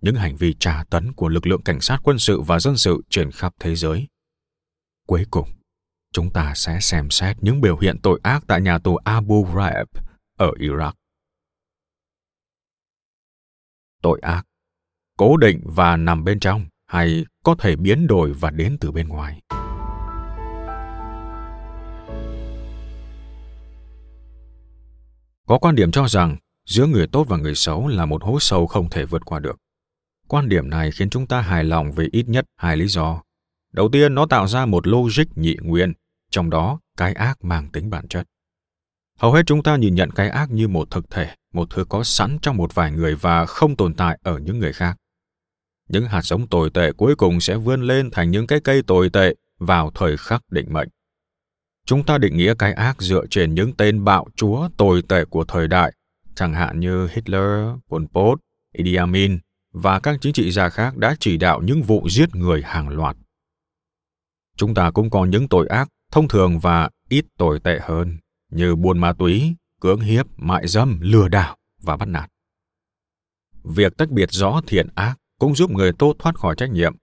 những hành vi tra tấn của lực lượng cảnh sát quân sự và dân sự trên khắp thế giới. Cuối cùng, chúng ta sẽ xem xét những biểu hiện tội ác tại nhà tù Abu Ghraib ở Iraq. Tội ác, cố định và nằm bên trong hay có thể biến đổi và đến từ bên ngoài. Có quan điểm cho rằng giữa người tốt và người xấu là một hố sâu không thể vượt qua được. Quan điểm này khiến chúng ta hài lòng về ít nhất hai lý do. Đầu tiên, nó tạo ra một logic nhị nguyên, trong đó cái ác mang tính bản chất. Hầu hết chúng ta nhìn nhận cái ác như một thực thể, một thứ có sẵn trong một vài người và không tồn tại ở những người khác. Những hạt giống tồi tệ cuối cùng sẽ vươn lên thành những cái cây tồi tệ vào thời khắc định mệnh. Chúng ta định nghĩa cái ác dựa trên những tên bạo chúa tồi tệ của thời đại, chẳng hạn như Hitler, Pol Pot, Idi Amin, và các chính trị gia khác đã chỉ đạo những vụ giết người hàng loạt. Chúng ta cũng có những tội ác thông thường và ít tồi tệ hơn như buôn ma túy, cưỡng hiếp, mại dâm, lừa đảo và bắt nạt. Việc tách biệt rõ thiện ác cũng giúp người tốt thoát khỏi trách nhiệm.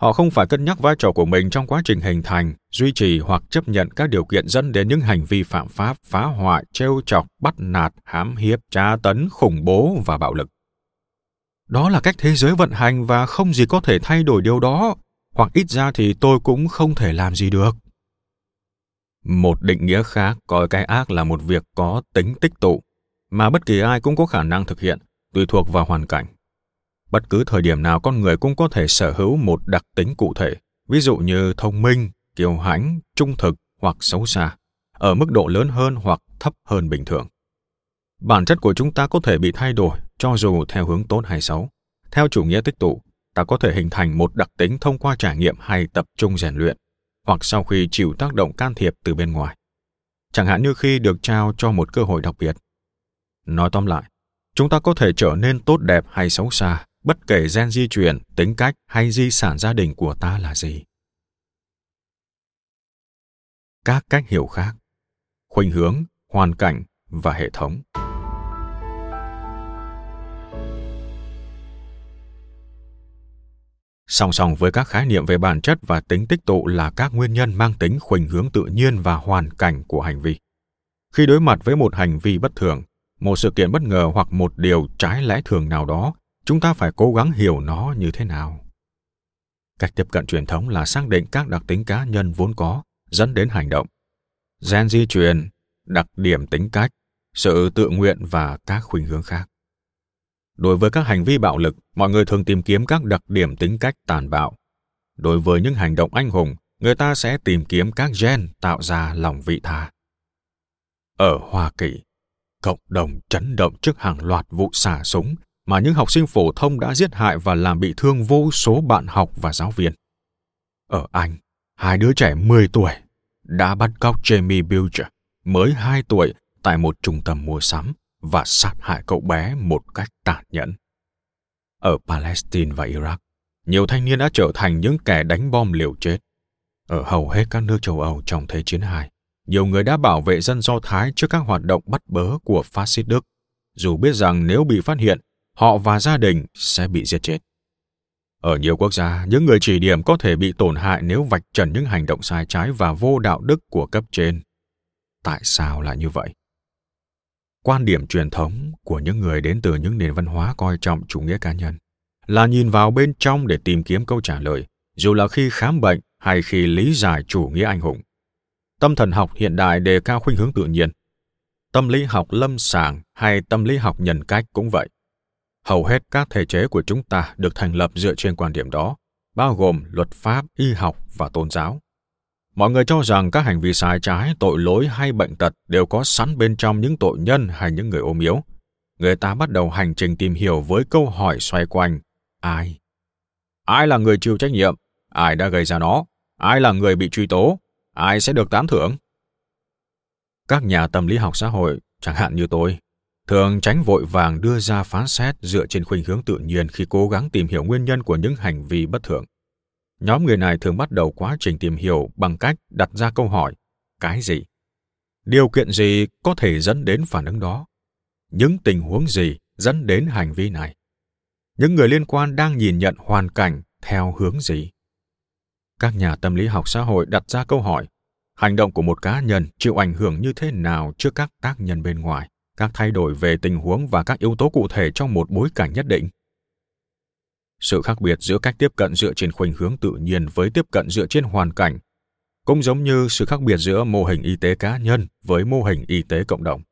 Họ không phải cân nhắc vai trò của mình trong quá trình hình thành, duy trì hoặc chấp nhận các điều kiện dẫn đến những hành vi phạm pháp, phá hoại, trêu chọc, bắt nạt, hãm hiếp, tra tấn, khủng bố và bạo lực. Đó là cách thế giới vận hành và không gì có thể thay đổi điều đó, hoặc ít ra thì tôi cũng không thể làm gì được. Một định nghĩa khác coi cái ác là một việc có tính tích tụ, mà bất kỳ ai cũng có khả năng thực hiện, tùy thuộc vào hoàn cảnh. Bất cứ thời điểm nào con người cũng có thể sở hữu một đặc tính cụ thể, ví dụ như thông minh, kiêu hãnh, trung thực hoặc xấu xa, ở mức độ lớn hơn hoặc thấp hơn bình thường. Bản chất của chúng ta có thể bị thay đổi cho dù theo hướng tốt hay xấu. Theo chủ nghĩa tích tụ, ta có thể hình thành một đặc tính thông qua trải nghiệm hay tập trung rèn luyện, hoặc sau khi chịu tác động can thiệp từ bên ngoài. Chẳng hạn như khi được trao cho một cơ hội đặc biệt. Nói tóm lại, chúng ta có thể trở nên tốt đẹp hay xấu xa, bất kể gen di truyền, tính cách hay di sản gia đình của ta là gì. Các cách hiểu khác khuynh hướng, hoàn cảnh và hệ thống. Song song với các khái niệm về bản chất và tính tích tụ là các nguyên nhân mang tính khuynh hướng tự nhiên và hoàn cảnh của hành vi. Khi đối mặt với một hành vi bất thường, một sự kiện bất ngờ hoặc một điều trái lẽ thường nào đó, chúng ta phải cố gắng hiểu nó như thế nào. Cách tiếp cận truyền thống là xác định các đặc tính cá nhân vốn có dẫn đến hành động. Gen di truyền, đặc điểm tính cách, sự tự nguyện và các khuynh hướng khác. Đối với các hành vi bạo lực, mọi người thường tìm kiếm các đặc điểm tính cách tàn bạo. Đối với những hành động anh hùng, người ta sẽ tìm kiếm các gen tạo ra lòng vị tha. Ở Hoa Kỳ, cộng đồng chấn động trước hàng loạt vụ xả súng mà những học sinh phổ thông đã giết hại và làm bị thương vô số bạn học và giáo viên. Ở Anh, hai đứa trẻ 10 tuổi đã bắt cóc Jamie Bilger, mới 2 tuổi, tại một trung tâm mua sắm và sát hại cậu bé một cách tàn nhẫn. Ở Palestine và Iraq, nhiều thanh niên đã trở thành những kẻ đánh bom liều chết. Ở hầu hết các nước châu Âu trong Thế chiến II, nhiều người đã bảo vệ dân Do Thái trước các hoạt động bắt bớ của phát xít Đức, dù biết rằng nếu bị phát hiện, họ và gia đình sẽ bị giết chết. Ở nhiều quốc gia, những người chỉ điểm có thể bị tổn hại nếu vạch trần những hành động sai trái và vô đạo đức của cấp trên. Tại sao lại như vậy? Quan điểm truyền thống của những người đến từ những nền văn hóa coi trọng chủ nghĩa cá nhân là nhìn vào bên trong để tìm kiếm câu trả lời, dù là khi khám bệnh hay khi lý giải chủ nghĩa anh hùng. Tâm thần học hiện đại đề cao khuynh hướng tự nhiên. Tâm lý học lâm sàng hay tâm lý học nhân cách cũng vậy. Hầu hết các thể chế của chúng ta được thành lập dựa trên quan điểm đó, bao gồm luật pháp, y học và tôn giáo. Mọi người cho rằng các hành vi sai trái, tội lỗi hay bệnh tật đều có sẵn bên trong những tội nhân hay những người ôm yếu. Người ta bắt đầu hành trình tìm hiểu với câu hỏi xoay quanh ai? Ai là người chịu trách nhiệm? Ai đã gây ra nó? Ai là người bị truy tố? Ai sẽ được tán thưởng? Các nhà tâm lý học xã hội, chẳng hạn như tôi, thường tránh vội vàng đưa ra phán xét dựa trên khuynh hướng tự nhiên khi cố gắng tìm hiểu nguyên nhân của những hành vi bất thường. Nhóm người này thường bắt đầu quá trình tìm hiểu bằng cách đặt ra câu hỏi cái gì? Điều kiện gì có thể dẫn đến phản ứng đó? Những tình huống gì dẫn đến hành vi này? Những người liên quan đang nhìn nhận hoàn cảnh theo hướng gì? Các nhà tâm lý học xã hội đặt ra câu hỏi hành động của một cá nhân chịu ảnh hưởng như thế nào trước các tác nhân bên ngoài, các thay đổi về tình huống và các yếu tố cụ thể trong một bối cảnh nhất định sự khác biệt giữa cách tiếp cận dựa trên khuynh hướng tự nhiên với tiếp cận dựa trên hoàn cảnh cũng giống như sự khác biệt giữa mô hình y tế cá nhân với mô hình y tế cộng đồng.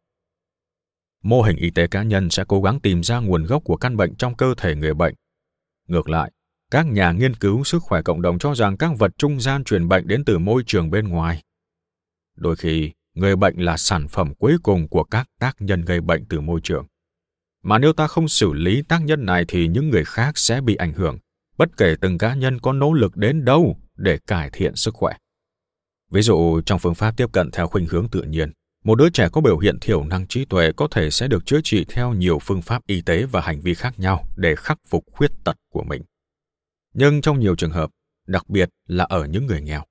Mô hình y tế cá nhân sẽ cố gắng tìm ra nguồn gốc của căn bệnh trong cơ thể người bệnh. Ngược lại, các nhà nghiên cứu sức khỏe cộng đồng cho rằng các vật trung gian truyền bệnh đến từ môi trường bên ngoài. Đôi khi, người bệnh là sản phẩm cuối cùng của các tác nhân gây bệnh từ môi trường mà nếu ta không xử lý tác nhân này thì những người khác sẽ bị ảnh hưởng. Bất kể từng cá nhân có nỗ lực đến đâu để cải thiện sức khỏe. Ví dụ, trong phương pháp tiếp cận theo khuynh hướng tự nhiên, một đứa trẻ có biểu hiện thiểu năng trí tuệ có thể sẽ được chữa trị theo nhiều phương pháp y tế và hành vi khác nhau để khắc phục khuyết tật của mình. Nhưng trong nhiều trường hợp, đặc biệt là ở những người nghèo,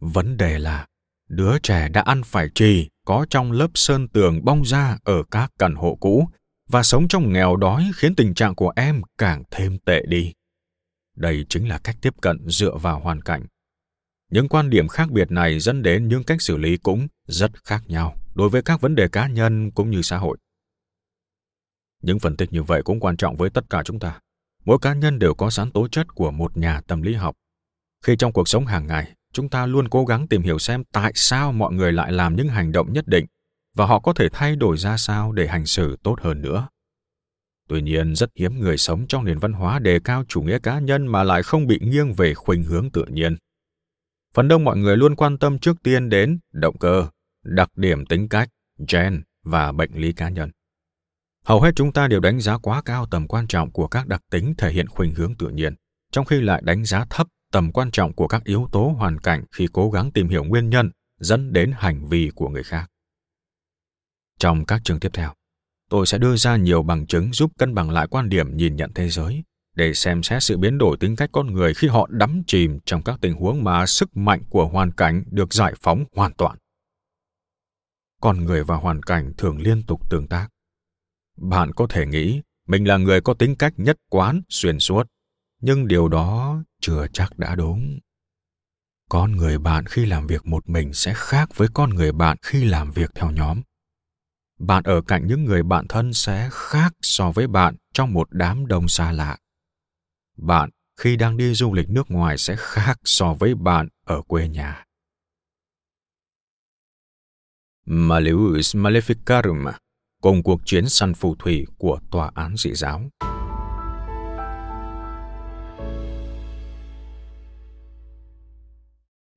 vấn đề là đứa trẻ đã ăn phải trì có trong lớp sơn tường bong ra ở các căn hộ cũ và sống trong nghèo đói khiến tình trạng của em càng thêm tệ đi. Đây chính là cách tiếp cận dựa vào hoàn cảnh. Những quan điểm khác biệt này dẫn đến những cách xử lý cũng rất khác nhau đối với các vấn đề cá nhân cũng như xã hội. Những phân tích như vậy cũng quan trọng với tất cả chúng ta. Mỗi cá nhân đều có sẵn tố chất của một nhà tâm lý học. Khi trong cuộc sống hàng ngày, chúng ta luôn cố gắng tìm hiểu xem tại sao mọi người lại làm những hành động nhất định và họ có thể thay đổi ra sao để hành xử tốt hơn nữa. Tuy nhiên, rất hiếm người sống trong nền văn hóa đề cao chủ nghĩa cá nhân mà lại không bị nghiêng về khuynh hướng tự nhiên. Phần đông mọi người luôn quan tâm trước tiên đến động cơ, đặc điểm tính cách, gen và bệnh lý cá nhân. Hầu hết chúng ta đều đánh giá quá cao tầm quan trọng của các đặc tính thể hiện khuynh hướng tự nhiên, trong khi lại đánh giá thấp tầm quan trọng của các yếu tố hoàn cảnh khi cố gắng tìm hiểu nguyên nhân dẫn đến hành vi của người khác. Trong các chương tiếp theo, tôi sẽ đưa ra nhiều bằng chứng giúp cân bằng lại quan điểm nhìn nhận thế giới để xem xét sự biến đổi tính cách con người khi họ đắm chìm trong các tình huống mà sức mạnh của hoàn cảnh được giải phóng hoàn toàn. con người và hoàn cảnh thường liên tục tương tác. Bạn có thể nghĩ mình là người có tính cách nhất quán, xuyên suốt, nhưng điều đó chưa chắc đã đúng. Con người bạn khi làm việc một mình sẽ khác với con người bạn khi làm việc theo nhóm. Bạn ở cạnh những người bạn thân sẽ khác so với bạn trong một đám đông xa lạ. Bạn khi đang đi du lịch nước ngoài sẽ khác so với bạn ở quê nhà. Maleus Maleficarum, cùng cuộc chiến săn phù thủy của tòa án dị giáo.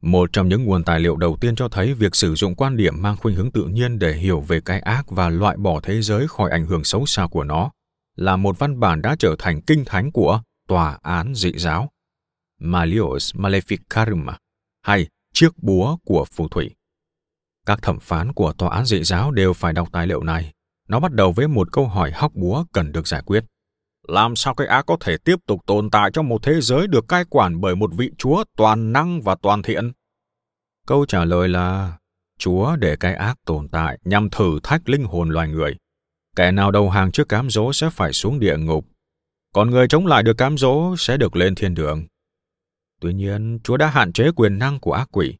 Một trong những nguồn tài liệu đầu tiên cho thấy việc sử dụng quan điểm mang khuynh hướng tự nhiên để hiểu về cái ác và loại bỏ thế giới khỏi ảnh hưởng xấu xa của nó là một văn bản đã trở thành kinh thánh của tòa án dị giáo Malius Maleficarum, hay chiếc búa của phù thủy. Các thẩm phán của tòa án dị giáo đều phải đọc tài liệu này. Nó bắt đầu với một câu hỏi hóc búa cần được giải quyết. Làm sao cái ác có thể tiếp tục tồn tại trong một thế giới được cai quản bởi một vị chúa toàn năng và toàn thiện? Câu trả lời là Chúa để cái ác tồn tại nhằm thử thách linh hồn loài người. Kẻ nào đầu hàng trước cám dỗ sẽ phải xuống địa ngục. Còn người chống lại được cám dỗ sẽ được lên thiên đường. Tuy nhiên, Chúa đã hạn chế quyền năng của ác quỷ,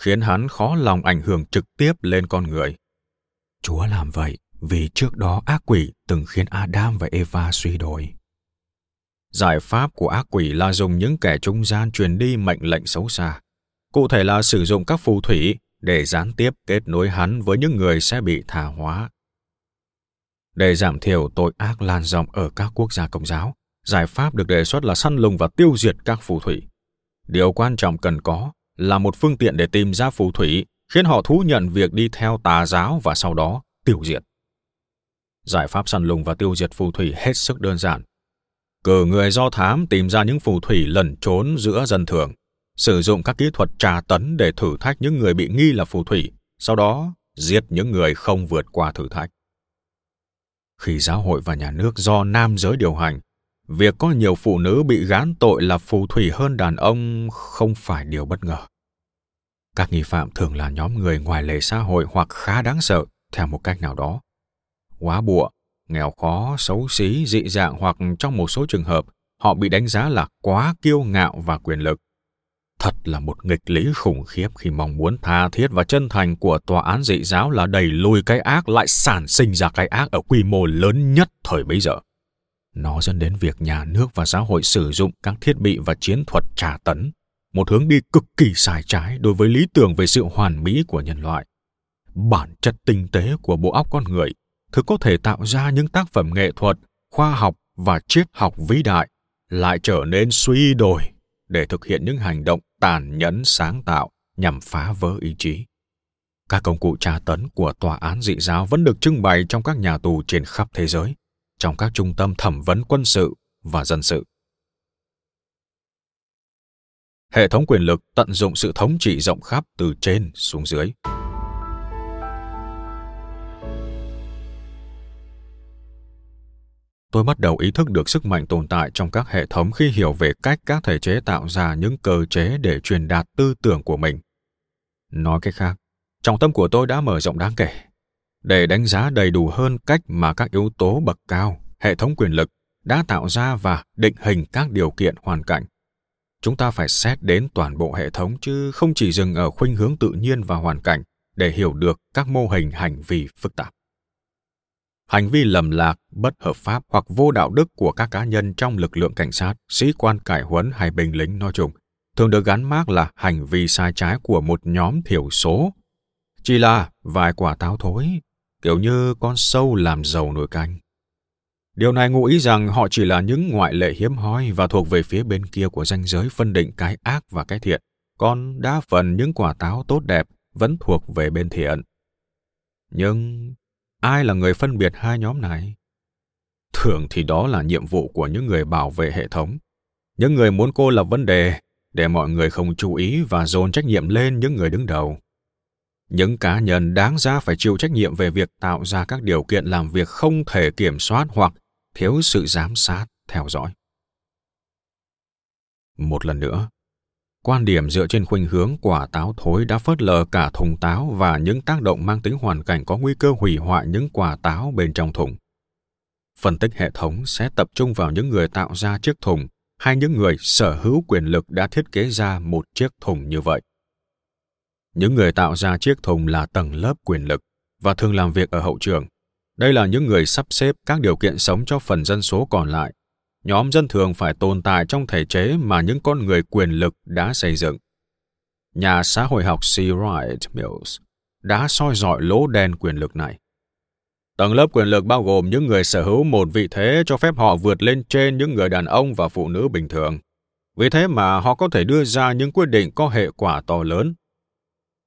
khiến hắn khó lòng ảnh hưởng trực tiếp lên con người. Chúa làm vậy vì trước đó ác quỷ từng khiến Adam và Eva suy đồi. Giải pháp của ác quỷ là dùng những kẻ trung gian truyền đi mệnh lệnh xấu xa, cụ thể là sử dụng các phù thủy để gián tiếp kết nối hắn với những người sẽ bị tha hóa. Để giảm thiểu tội ác lan rộng ở các quốc gia công giáo, giải pháp được đề xuất là săn lùng và tiêu diệt các phù thủy. Điều quan trọng cần có là một phương tiện để tìm ra phù thủy, khiến họ thú nhận việc đi theo tà giáo và sau đó tiêu diệt. Giải pháp săn lùng và tiêu diệt phù thủy hết sức đơn giản. Cử người do thám tìm ra những phù thủy lẩn trốn giữa dân thường, sử dụng các kỹ thuật tra tấn để thử thách những người bị nghi là phù thủy, sau đó giết những người không vượt qua thử thách. Khi giáo hội và nhà nước do nam giới điều hành, việc có nhiều phụ nữ bị gán tội là phù thủy hơn đàn ông không phải điều bất ngờ. Các nghi phạm thường là nhóm người ngoài lề xã hội hoặc khá đáng sợ theo một cách nào đó quá bụa, nghèo khó, xấu xí, dị dạng hoặc trong một số trường hợp, họ bị đánh giá là quá kiêu ngạo và quyền lực. Thật là một nghịch lý khủng khiếp khi mong muốn tha thiết và chân thành của tòa án dị giáo là đẩy lùi cái ác lại sản sinh ra cái ác ở quy mô lớn nhất thời bấy giờ. Nó dẫn đến việc nhà nước và xã hội sử dụng các thiết bị và chiến thuật trả tấn, một hướng đi cực kỳ sai trái đối với lý tưởng về sự hoàn mỹ của nhân loại. Bản chất tinh tế của bộ óc con người thứ có thể tạo ra những tác phẩm nghệ thuật, khoa học và triết học vĩ đại lại trở nên suy đồi để thực hiện những hành động tàn nhẫn sáng tạo nhằm phá vỡ ý chí. Các công cụ tra tấn của tòa án dị giáo vẫn được trưng bày trong các nhà tù trên khắp thế giới, trong các trung tâm thẩm vấn quân sự và dân sự. Hệ thống quyền lực tận dụng sự thống trị rộng khắp từ trên xuống dưới. Tôi bắt đầu ý thức được sức mạnh tồn tại trong các hệ thống khi hiểu về cách các thể chế tạo ra những cơ chế để truyền đạt tư tưởng của mình. Nói cách khác, trọng tâm của tôi đã mở rộng đáng kể. Để đánh giá đầy đủ hơn cách mà các yếu tố bậc cao, hệ thống quyền lực đã tạo ra và định hình các điều kiện hoàn cảnh, chúng ta phải xét đến toàn bộ hệ thống chứ không chỉ dừng ở khuynh hướng tự nhiên và hoàn cảnh để hiểu được các mô hình hành vi phức tạp hành vi lầm lạc, bất hợp pháp hoặc vô đạo đức của các cá nhân trong lực lượng cảnh sát, sĩ quan cải huấn hay binh lính nói chung, thường được gắn mác là hành vi sai trái của một nhóm thiểu số. Chỉ là vài quả táo thối, kiểu như con sâu làm giàu nồi canh. Điều này ngụ ý rằng họ chỉ là những ngoại lệ hiếm hoi và thuộc về phía bên kia của ranh giới phân định cái ác và cái thiện, còn đa phần những quả táo tốt đẹp vẫn thuộc về bên thiện. Nhưng ai là người phân biệt hai nhóm này? Thường thì đó là nhiệm vụ của những người bảo vệ hệ thống. Những người muốn cô lập vấn đề để mọi người không chú ý và dồn trách nhiệm lên những người đứng đầu. Những cá nhân đáng ra phải chịu trách nhiệm về việc tạo ra các điều kiện làm việc không thể kiểm soát hoặc thiếu sự giám sát, theo dõi. Một lần nữa quan điểm dựa trên khuynh hướng quả táo thối đã phớt lờ cả thùng táo và những tác động mang tính hoàn cảnh có nguy cơ hủy hoại những quả táo bên trong thùng. Phân tích hệ thống sẽ tập trung vào những người tạo ra chiếc thùng hay những người sở hữu quyền lực đã thiết kế ra một chiếc thùng như vậy. Những người tạo ra chiếc thùng là tầng lớp quyền lực và thường làm việc ở hậu trường. Đây là những người sắp xếp các điều kiện sống cho phần dân số còn lại nhóm dân thường phải tồn tại trong thể chế mà những con người quyền lực đã xây dựng. Nhà xã hội học C. Wright Mills đã soi dọi lỗ đen quyền lực này. Tầng lớp quyền lực bao gồm những người sở hữu một vị thế cho phép họ vượt lên trên những người đàn ông và phụ nữ bình thường. Vì thế mà họ có thể đưa ra những quyết định có hệ quả to lớn.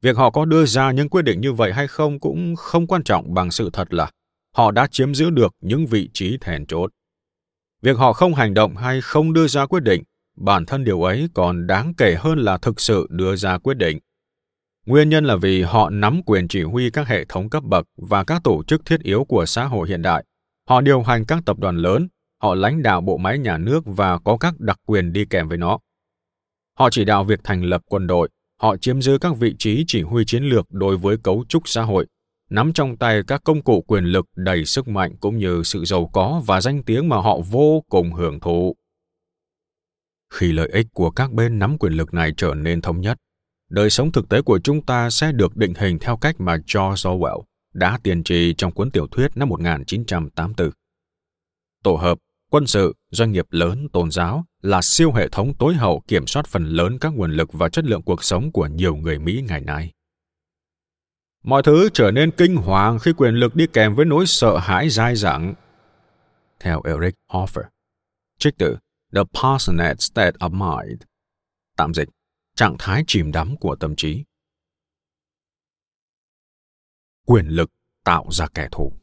Việc họ có đưa ra những quyết định như vậy hay không cũng không quan trọng bằng sự thật là họ đã chiếm giữ được những vị trí thèn chốt. Việc họ không hành động hay không đưa ra quyết định, bản thân điều ấy còn đáng kể hơn là thực sự đưa ra quyết định. Nguyên nhân là vì họ nắm quyền chỉ huy các hệ thống cấp bậc và các tổ chức thiết yếu của xã hội hiện đại. Họ điều hành các tập đoàn lớn, họ lãnh đạo bộ máy nhà nước và có các đặc quyền đi kèm với nó. Họ chỉ đạo việc thành lập quân đội, họ chiếm giữ các vị trí chỉ huy chiến lược đối với cấu trúc xã hội, nắm trong tay các công cụ quyền lực đầy sức mạnh cũng như sự giàu có và danh tiếng mà họ vô cùng hưởng thụ. Khi lợi ích của các bên nắm quyền lực này trở nên thống nhất, đời sống thực tế của chúng ta sẽ được định hình theo cách mà George Orwell đã tiên tri trong cuốn tiểu thuyết năm 1984. Tổ hợp, quân sự, doanh nghiệp lớn, tôn giáo là siêu hệ thống tối hậu kiểm soát phần lớn các nguồn lực và chất lượng cuộc sống của nhiều người Mỹ ngày nay. Mọi thứ trở nên kinh hoàng khi quyền lực đi kèm với nỗi sợ hãi dai dẳng. Theo Eric Hoffer, trích từ The Parsonage State of Mind, tạm dịch, trạng thái chìm đắm của tâm trí. Quyền lực tạo ra kẻ thù.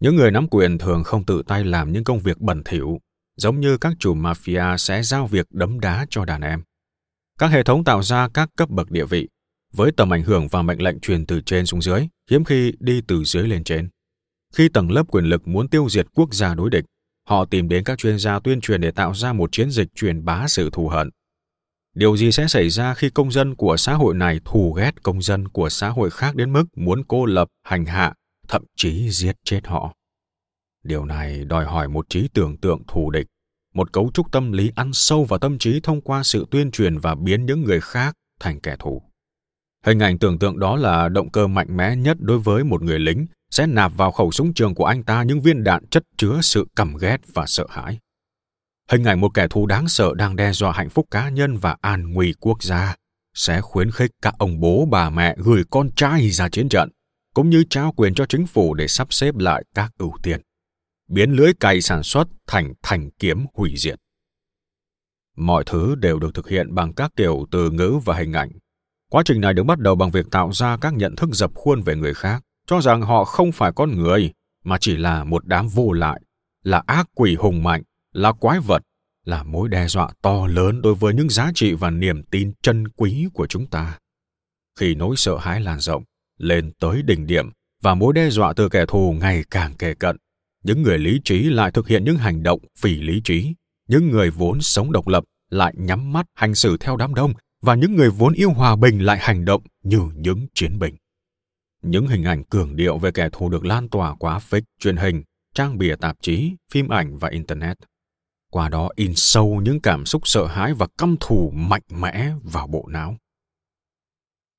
Những người nắm quyền thường không tự tay làm những công việc bẩn thỉu giống như các chủ mafia sẽ giao việc đấm đá cho đàn em. Các hệ thống tạo ra các cấp bậc địa vị, với tầm ảnh hưởng và mệnh lệnh truyền từ trên xuống dưới, hiếm khi đi từ dưới lên trên. Khi tầng lớp quyền lực muốn tiêu diệt quốc gia đối địch, họ tìm đến các chuyên gia tuyên truyền để tạo ra một chiến dịch truyền bá sự thù hận. Điều gì sẽ xảy ra khi công dân của xã hội này thù ghét công dân của xã hội khác đến mức muốn cô lập, hành hạ, thậm chí giết chết họ? Điều này đòi hỏi một trí tưởng tượng thù địch, một cấu trúc tâm lý ăn sâu vào tâm trí thông qua sự tuyên truyền và biến những người khác thành kẻ thù. Hình ảnh tưởng tượng đó là động cơ mạnh mẽ nhất đối với một người lính sẽ nạp vào khẩu súng trường của anh ta những viên đạn chất chứa sự căm ghét và sợ hãi. Hình ảnh một kẻ thù đáng sợ đang đe dọa hạnh phúc cá nhân và an nguy quốc gia sẽ khuyến khích các ông bố bà mẹ gửi con trai ra chiến trận, cũng như trao quyền cho chính phủ để sắp xếp lại các ưu tiên biến lưới cày sản xuất thành thành kiếm hủy diệt. Mọi thứ đều được thực hiện bằng các kiểu từ ngữ và hình ảnh. Quá trình này được bắt đầu bằng việc tạo ra các nhận thức dập khuôn về người khác, cho rằng họ không phải con người, mà chỉ là một đám vô lại, là ác quỷ hùng mạnh, là quái vật, là mối đe dọa to lớn đối với những giá trị và niềm tin chân quý của chúng ta. Khi nỗi sợ hãi lan rộng, lên tới đỉnh điểm và mối đe dọa từ kẻ thù ngày càng kề cận, những người lý trí lại thực hiện những hành động phỉ lý trí. Những người vốn sống độc lập lại nhắm mắt hành xử theo đám đông, và những người vốn yêu hòa bình lại hành động như những chiến binh. Những hình ảnh cường điệu về kẻ thù được lan tỏa qua phích truyền hình, trang bìa tạp chí, phim ảnh và internet. Qua đó in sâu những cảm xúc sợ hãi và căm thù mạnh mẽ vào bộ não.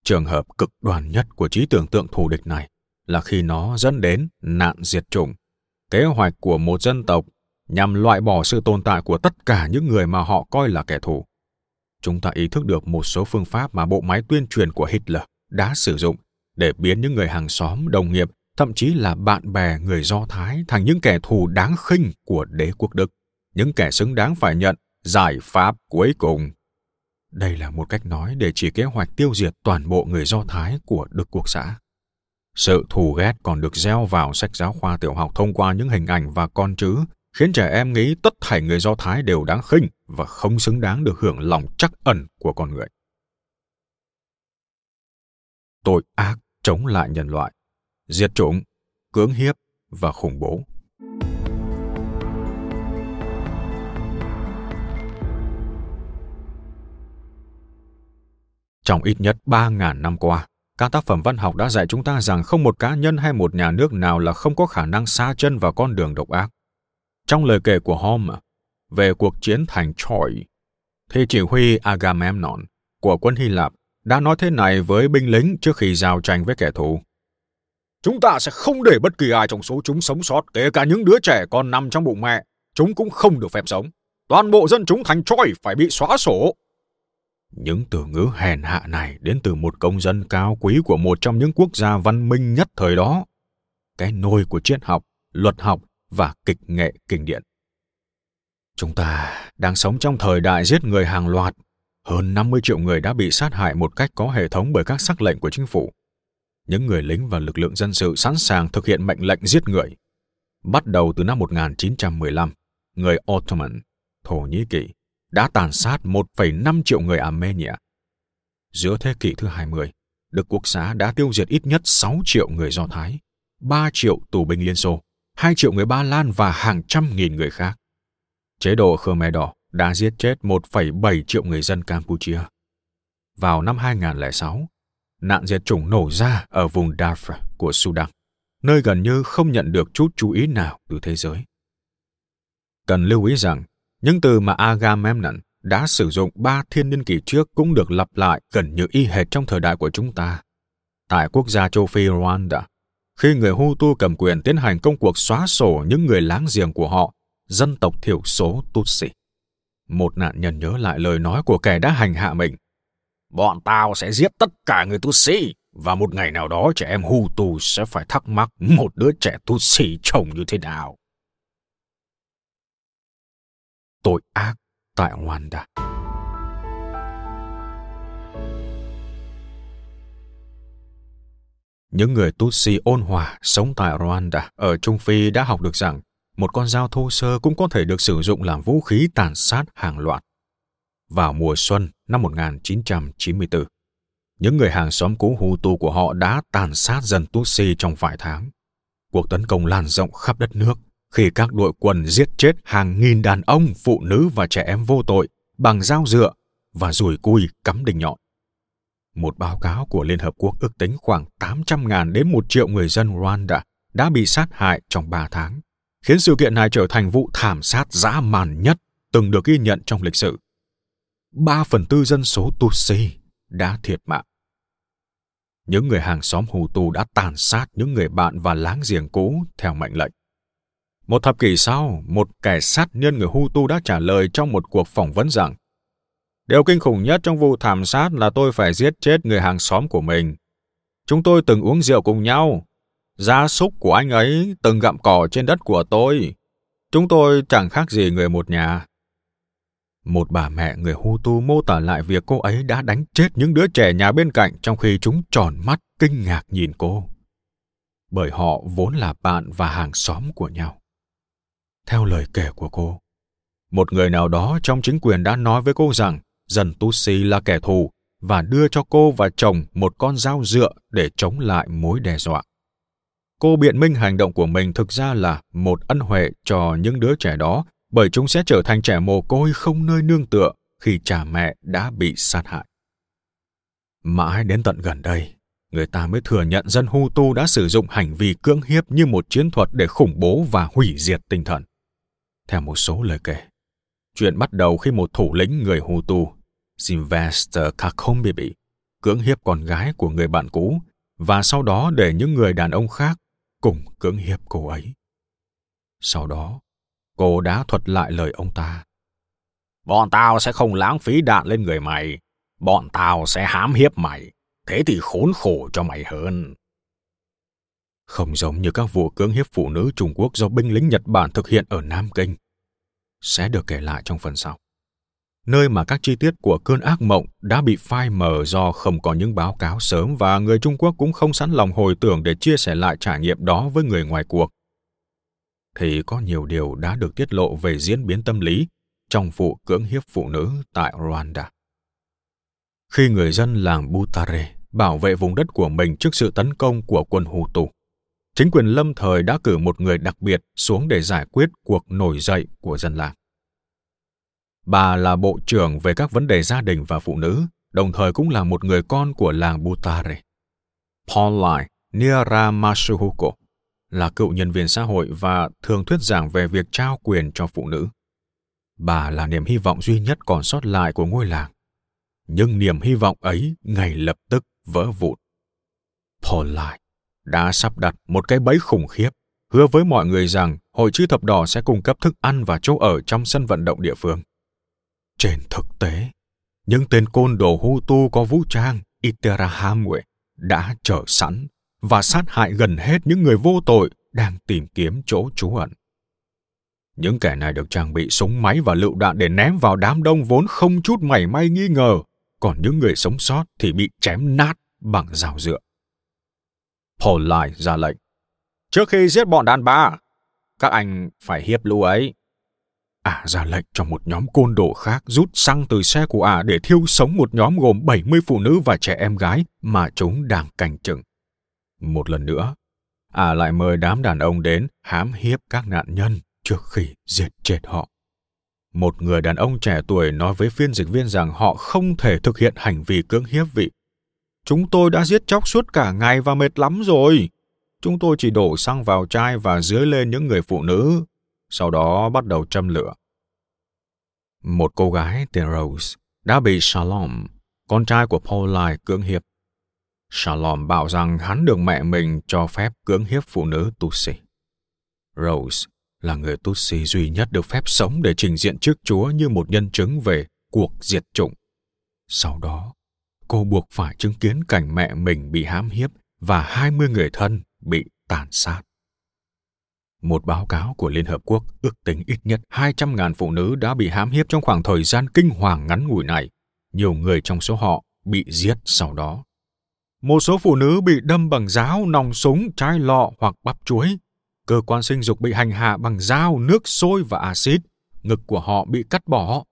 Trường hợp cực đoan nhất của trí tưởng tượng thù địch này là khi nó dẫn đến nạn diệt chủng kế hoạch của một dân tộc nhằm loại bỏ sự tồn tại của tất cả những người mà họ coi là kẻ thù. Chúng ta ý thức được một số phương pháp mà bộ máy tuyên truyền của Hitler đã sử dụng để biến những người hàng xóm, đồng nghiệp, thậm chí là bạn bè người Do Thái thành những kẻ thù đáng khinh của đế quốc Đức, những kẻ xứng đáng phải nhận giải pháp cuối cùng. Đây là một cách nói để chỉ kế hoạch tiêu diệt toàn bộ người Do Thái của Đức Quốc xã. Sự thù ghét còn được gieo vào sách giáo khoa tiểu học thông qua những hình ảnh và con chữ, khiến trẻ em nghĩ tất thảy người Do Thái đều đáng khinh và không xứng đáng được hưởng lòng chắc ẩn của con người. Tội ác chống lại nhân loại, diệt chủng, cưỡng hiếp và khủng bố. Trong ít nhất 3.000 năm qua, các tác phẩm văn học đã dạy chúng ta rằng không một cá nhân hay một nhà nước nào là không có khả năng xa chân vào con đường độc ác. Trong lời kể của Homer về cuộc chiến thành Troy, thì chỉ huy Agamemnon của quân Hy Lạp đã nói thế này với binh lính trước khi giao tranh với kẻ thù. Chúng ta sẽ không để bất kỳ ai trong số chúng sống sót, kể cả những đứa trẻ còn nằm trong bụng mẹ. Chúng cũng không được phép sống. Toàn bộ dân chúng thành Troy phải bị xóa sổ. Những từ ngữ hèn hạ này đến từ một công dân cao quý của một trong những quốc gia văn minh nhất thời đó. Cái nôi của triết học, luật học và kịch nghệ kinh điển. Chúng ta đang sống trong thời đại giết người hàng loạt. Hơn 50 triệu người đã bị sát hại một cách có hệ thống bởi các sắc lệnh của chính phủ. Những người lính và lực lượng dân sự sẵn sàng thực hiện mệnh lệnh giết người. Bắt đầu từ năm 1915, người Ottoman, Thổ Nhĩ Kỳ, đã tàn sát 1,5 triệu người Armenia. Giữa thế kỷ thứ 20, Đức Quốc xã đã tiêu diệt ít nhất 6 triệu người Do Thái, 3 triệu tù binh Liên Xô, 2 triệu người Ba Lan và hàng trăm nghìn người khác. Chế độ Khmer Đỏ đã giết chết 1,7 triệu người dân Campuchia. Vào năm 2006, nạn diệt chủng nổ ra ở vùng Darfur của Sudan, nơi gần như không nhận được chút chú ý nào từ thế giới. Cần lưu ý rằng, những từ mà Agamemnon đã sử dụng ba thiên niên kỷ trước cũng được lặp lại gần như y hệt trong thời đại của chúng ta. Tại quốc gia châu Phi Rwanda, khi người Hutu cầm quyền tiến hành công cuộc xóa sổ những người láng giềng của họ, dân tộc thiểu số Tutsi. Một nạn nhân nhớ lại lời nói của kẻ đã hành hạ mình. Bọn tao sẽ giết tất cả người Tutsi, và một ngày nào đó trẻ em Hutu sẽ phải thắc mắc một đứa trẻ Tutsi trông như thế nào. Tội ác tại Rwanda. Những người Tutsi ôn hòa sống tại Rwanda ở Trung Phi đã học được rằng một con dao thô sơ cũng có thể được sử dụng làm vũ khí tàn sát hàng loạt. Vào mùa xuân năm 1994, những người hàng xóm cũ Hutu của họ đã tàn sát dân Tutsi trong vài tháng. Cuộc tấn công lan rộng khắp đất nước khi các đội quân giết chết hàng nghìn đàn ông, phụ nữ và trẻ em vô tội bằng dao dựa và rùi cui cắm đinh nhọn. Một báo cáo của Liên Hợp Quốc ước tính khoảng 800.000 đến 1 triệu người dân Rwanda đã bị sát hại trong 3 tháng, khiến sự kiện này trở thành vụ thảm sát dã man nhất từng được ghi nhận trong lịch sử. 3 phần tư dân số Tutsi đã thiệt mạng. Những người hàng xóm Hutu đã tàn sát những người bạn và láng giềng cũ theo mệnh lệnh. Một thập kỷ sau, một kẻ sát nhân người Hutu đã trả lời trong một cuộc phỏng vấn rằng Điều kinh khủng nhất trong vụ thảm sát là tôi phải giết chết người hàng xóm của mình. Chúng tôi từng uống rượu cùng nhau. Gia súc của anh ấy từng gặm cỏ trên đất của tôi. Chúng tôi chẳng khác gì người một nhà. Một bà mẹ người Hutu mô tả lại việc cô ấy đã đánh chết những đứa trẻ nhà bên cạnh trong khi chúng tròn mắt kinh ngạc nhìn cô. Bởi họ vốn là bạn và hàng xóm của nhau. Theo lời kể của cô, một người nào đó trong chính quyền đã nói với cô rằng dân Tutsi là kẻ thù và đưa cho cô và chồng một con dao dựa để chống lại mối đe dọa. Cô biện minh hành động của mình thực ra là một ân huệ cho những đứa trẻ đó bởi chúng sẽ trở thành trẻ mồ côi không nơi nương tựa khi cha mẹ đã bị sát hại. Mãi đến tận gần đây, người ta mới thừa nhận dân Hutu đã sử dụng hành vi cưỡng hiếp như một chiến thuật để khủng bố và hủy diệt tinh thần. Theo một số lời kể, chuyện bắt đầu khi một thủ lĩnh người Hutu, Sylvester Kakombibi, cưỡng hiếp con gái của người bạn cũ và sau đó để những người đàn ông khác cùng cưỡng hiếp cô ấy. Sau đó, cô đã thuật lại lời ông ta. Bọn tao sẽ không lãng phí đạn lên người mày. Bọn tao sẽ hãm hiếp mày. Thế thì khốn khổ cho mày hơn. Không giống như các vụ cưỡng hiếp phụ nữ Trung Quốc do binh lính Nhật Bản thực hiện ở Nam Kinh. Sẽ được kể lại trong phần sau. Nơi mà các chi tiết của cơn ác mộng đã bị phai mờ do không có những báo cáo sớm và người Trung Quốc cũng không sẵn lòng hồi tưởng để chia sẻ lại trải nghiệm đó với người ngoài cuộc. Thì có nhiều điều đã được tiết lộ về diễn biến tâm lý trong vụ cưỡng hiếp phụ nữ tại Rwanda. Khi người dân làng Butare bảo vệ vùng đất của mình trước sự tấn công của quân Hutu, chính quyền lâm thời đã cử một người đặc biệt xuống để giải quyết cuộc nổi dậy của dân làng. Bà là bộ trưởng về các vấn đề gia đình và phụ nữ, đồng thời cũng là một người con của làng Butare. Pauline Niramasuhuko là cựu nhân viên xã hội và thường thuyết giảng về việc trao quyền cho phụ nữ. Bà là niềm hy vọng duy nhất còn sót lại của ngôi làng. Nhưng niềm hy vọng ấy ngay lập tức vỡ vụn. Pauline đã sắp đặt một cái bẫy khủng khiếp, hứa với mọi người rằng Hội chữ thập đỏ sẽ cung cấp thức ăn và chỗ ở trong sân vận động địa phương. Trên thực tế, những tên côn đồ Hutu có vũ trang Iterahamwe đã chờ sẵn và sát hại gần hết những người vô tội đang tìm kiếm chỗ trú ẩn. Những kẻ này được trang bị súng máy và lựu đạn để ném vào đám đông vốn không chút mảy may nghi ngờ, còn những người sống sót thì bị chém nát bằng rào dựa. Paul lại ra lệnh. Trước khi giết bọn đàn bà, các anh phải hiếp lũ ấy. Ả à, ra lệnh cho một nhóm côn đồ khác rút xăng từ xe của Ả à để thiêu sống một nhóm gồm 70 phụ nữ và trẻ em gái mà chúng đang canh chừng. Một lần nữa, Ả à lại mời đám đàn ông đến hãm hiếp các nạn nhân trước khi giết chết họ. Một người đàn ông trẻ tuổi nói với phiên dịch viên rằng họ không thể thực hiện hành vi cưỡng hiếp vị. Chúng tôi đã giết chóc suốt cả ngày và mệt lắm rồi. Chúng tôi chỉ đổ xăng vào chai và dưới lên những người phụ nữ, sau đó bắt đầu châm lửa. Một cô gái tên Rose đã bị Shalom, con trai của Pauline cưỡng hiếp. Shalom bảo rằng hắn được mẹ mình cho phép cưỡng hiếp phụ nữ Tutsi. Rose là người Tutsi duy nhất được phép sống để trình diện trước Chúa như một nhân chứng về cuộc diệt chủng. Sau đó, cô buộc phải chứng kiến cảnh mẹ mình bị hãm hiếp và 20 người thân bị tàn sát. Một báo cáo của Liên Hợp Quốc ước tính ít nhất 200.000 phụ nữ đã bị hãm hiếp trong khoảng thời gian kinh hoàng ngắn ngủi này. Nhiều người trong số họ bị giết sau đó. Một số phụ nữ bị đâm bằng giáo, nòng súng, chai lọ hoặc bắp chuối. Cơ quan sinh dục bị hành hạ bằng dao, nước sôi và axit. Ngực của họ bị cắt bỏ.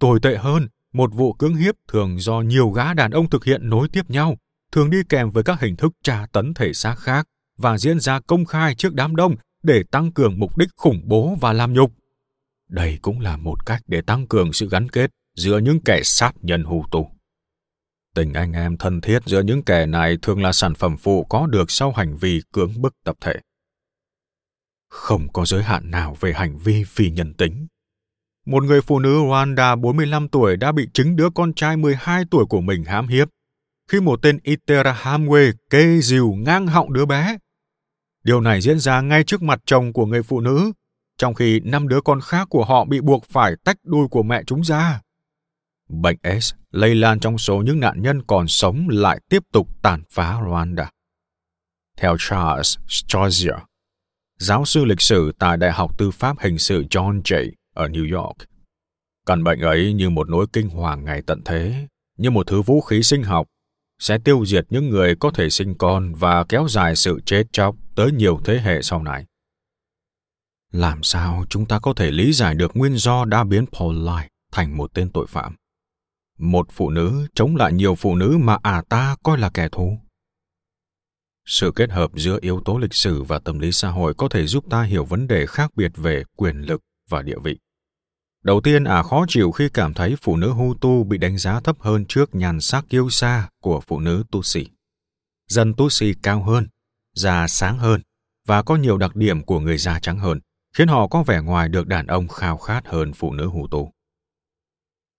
Tồi tệ hơn, một vụ cưỡng hiếp thường do nhiều gã đàn ông thực hiện nối tiếp nhau, thường đi kèm với các hình thức tra tấn thể xác khác và diễn ra công khai trước đám đông để tăng cường mục đích khủng bố và làm nhục. Đây cũng là một cách để tăng cường sự gắn kết giữa những kẻ sát nhân hù tù. Tình anh em thân thiết giữa những kẻ này thường là sản phẩm phụ có được sau hành vi cưỡng bức tập thể. Không có giới hạn nào về hành vi phi nhân tính. Một người phụ nữ Rwanda 45 tuổi đã bị chính đứa con trai 12 tuổi của mình hãm hiếp khi một tên Itera Hamwe kê dìu ngang họng đứa bé Điều này diễn ra ngay trước mặt chồng của người phụ nữ, trong khi năm đứa con khác của họ bị buộc phải tách đuôi của mẹ chúng ra. Bệnh S lây lan trong số những nạn nhân còn sống lại tiếp tục tàn phá Rwanda. Theo Charles Strozier, giáo sư lịch sử tại Đại học Tư pháp Hình sự John Jay ở New York, căn bệnh ấy như một nỗi kinh hoàng ngày tận thế, như một thứ vũ khí sinh học sẽ tiêu diệt những người có thể sinh con và kéo dài sự chết chóc tới nhiều thế hệ sau này. Làm sao chúng ta có thể lý giải được nguyên do đã biến Pauline thành một tên tội phạm? Một phụ nữ chống lại nhiều phụ nữ mà à ta coi là kẻ thù. Sự kết hợp giữa yếu tố lịch sử và tâm lý xã hội có thể giúp ta hiểu vấn đề khác biệt về quyền lực và địa vị. Đầu tiên, ả à khó chịu khi cảm thấy phụ nữ Hutu bị đánh giá thấp hơn trước nhàn sắc kiêu sa của phụ nữ Tutsi. Dân Tutsi cao hơn, da sáng hơn và có nhiều đặc điểm của người da trắng hơn, khiến họ có vẻ ngoài được đàn ông khao khát hơn phụ nữ Hutu.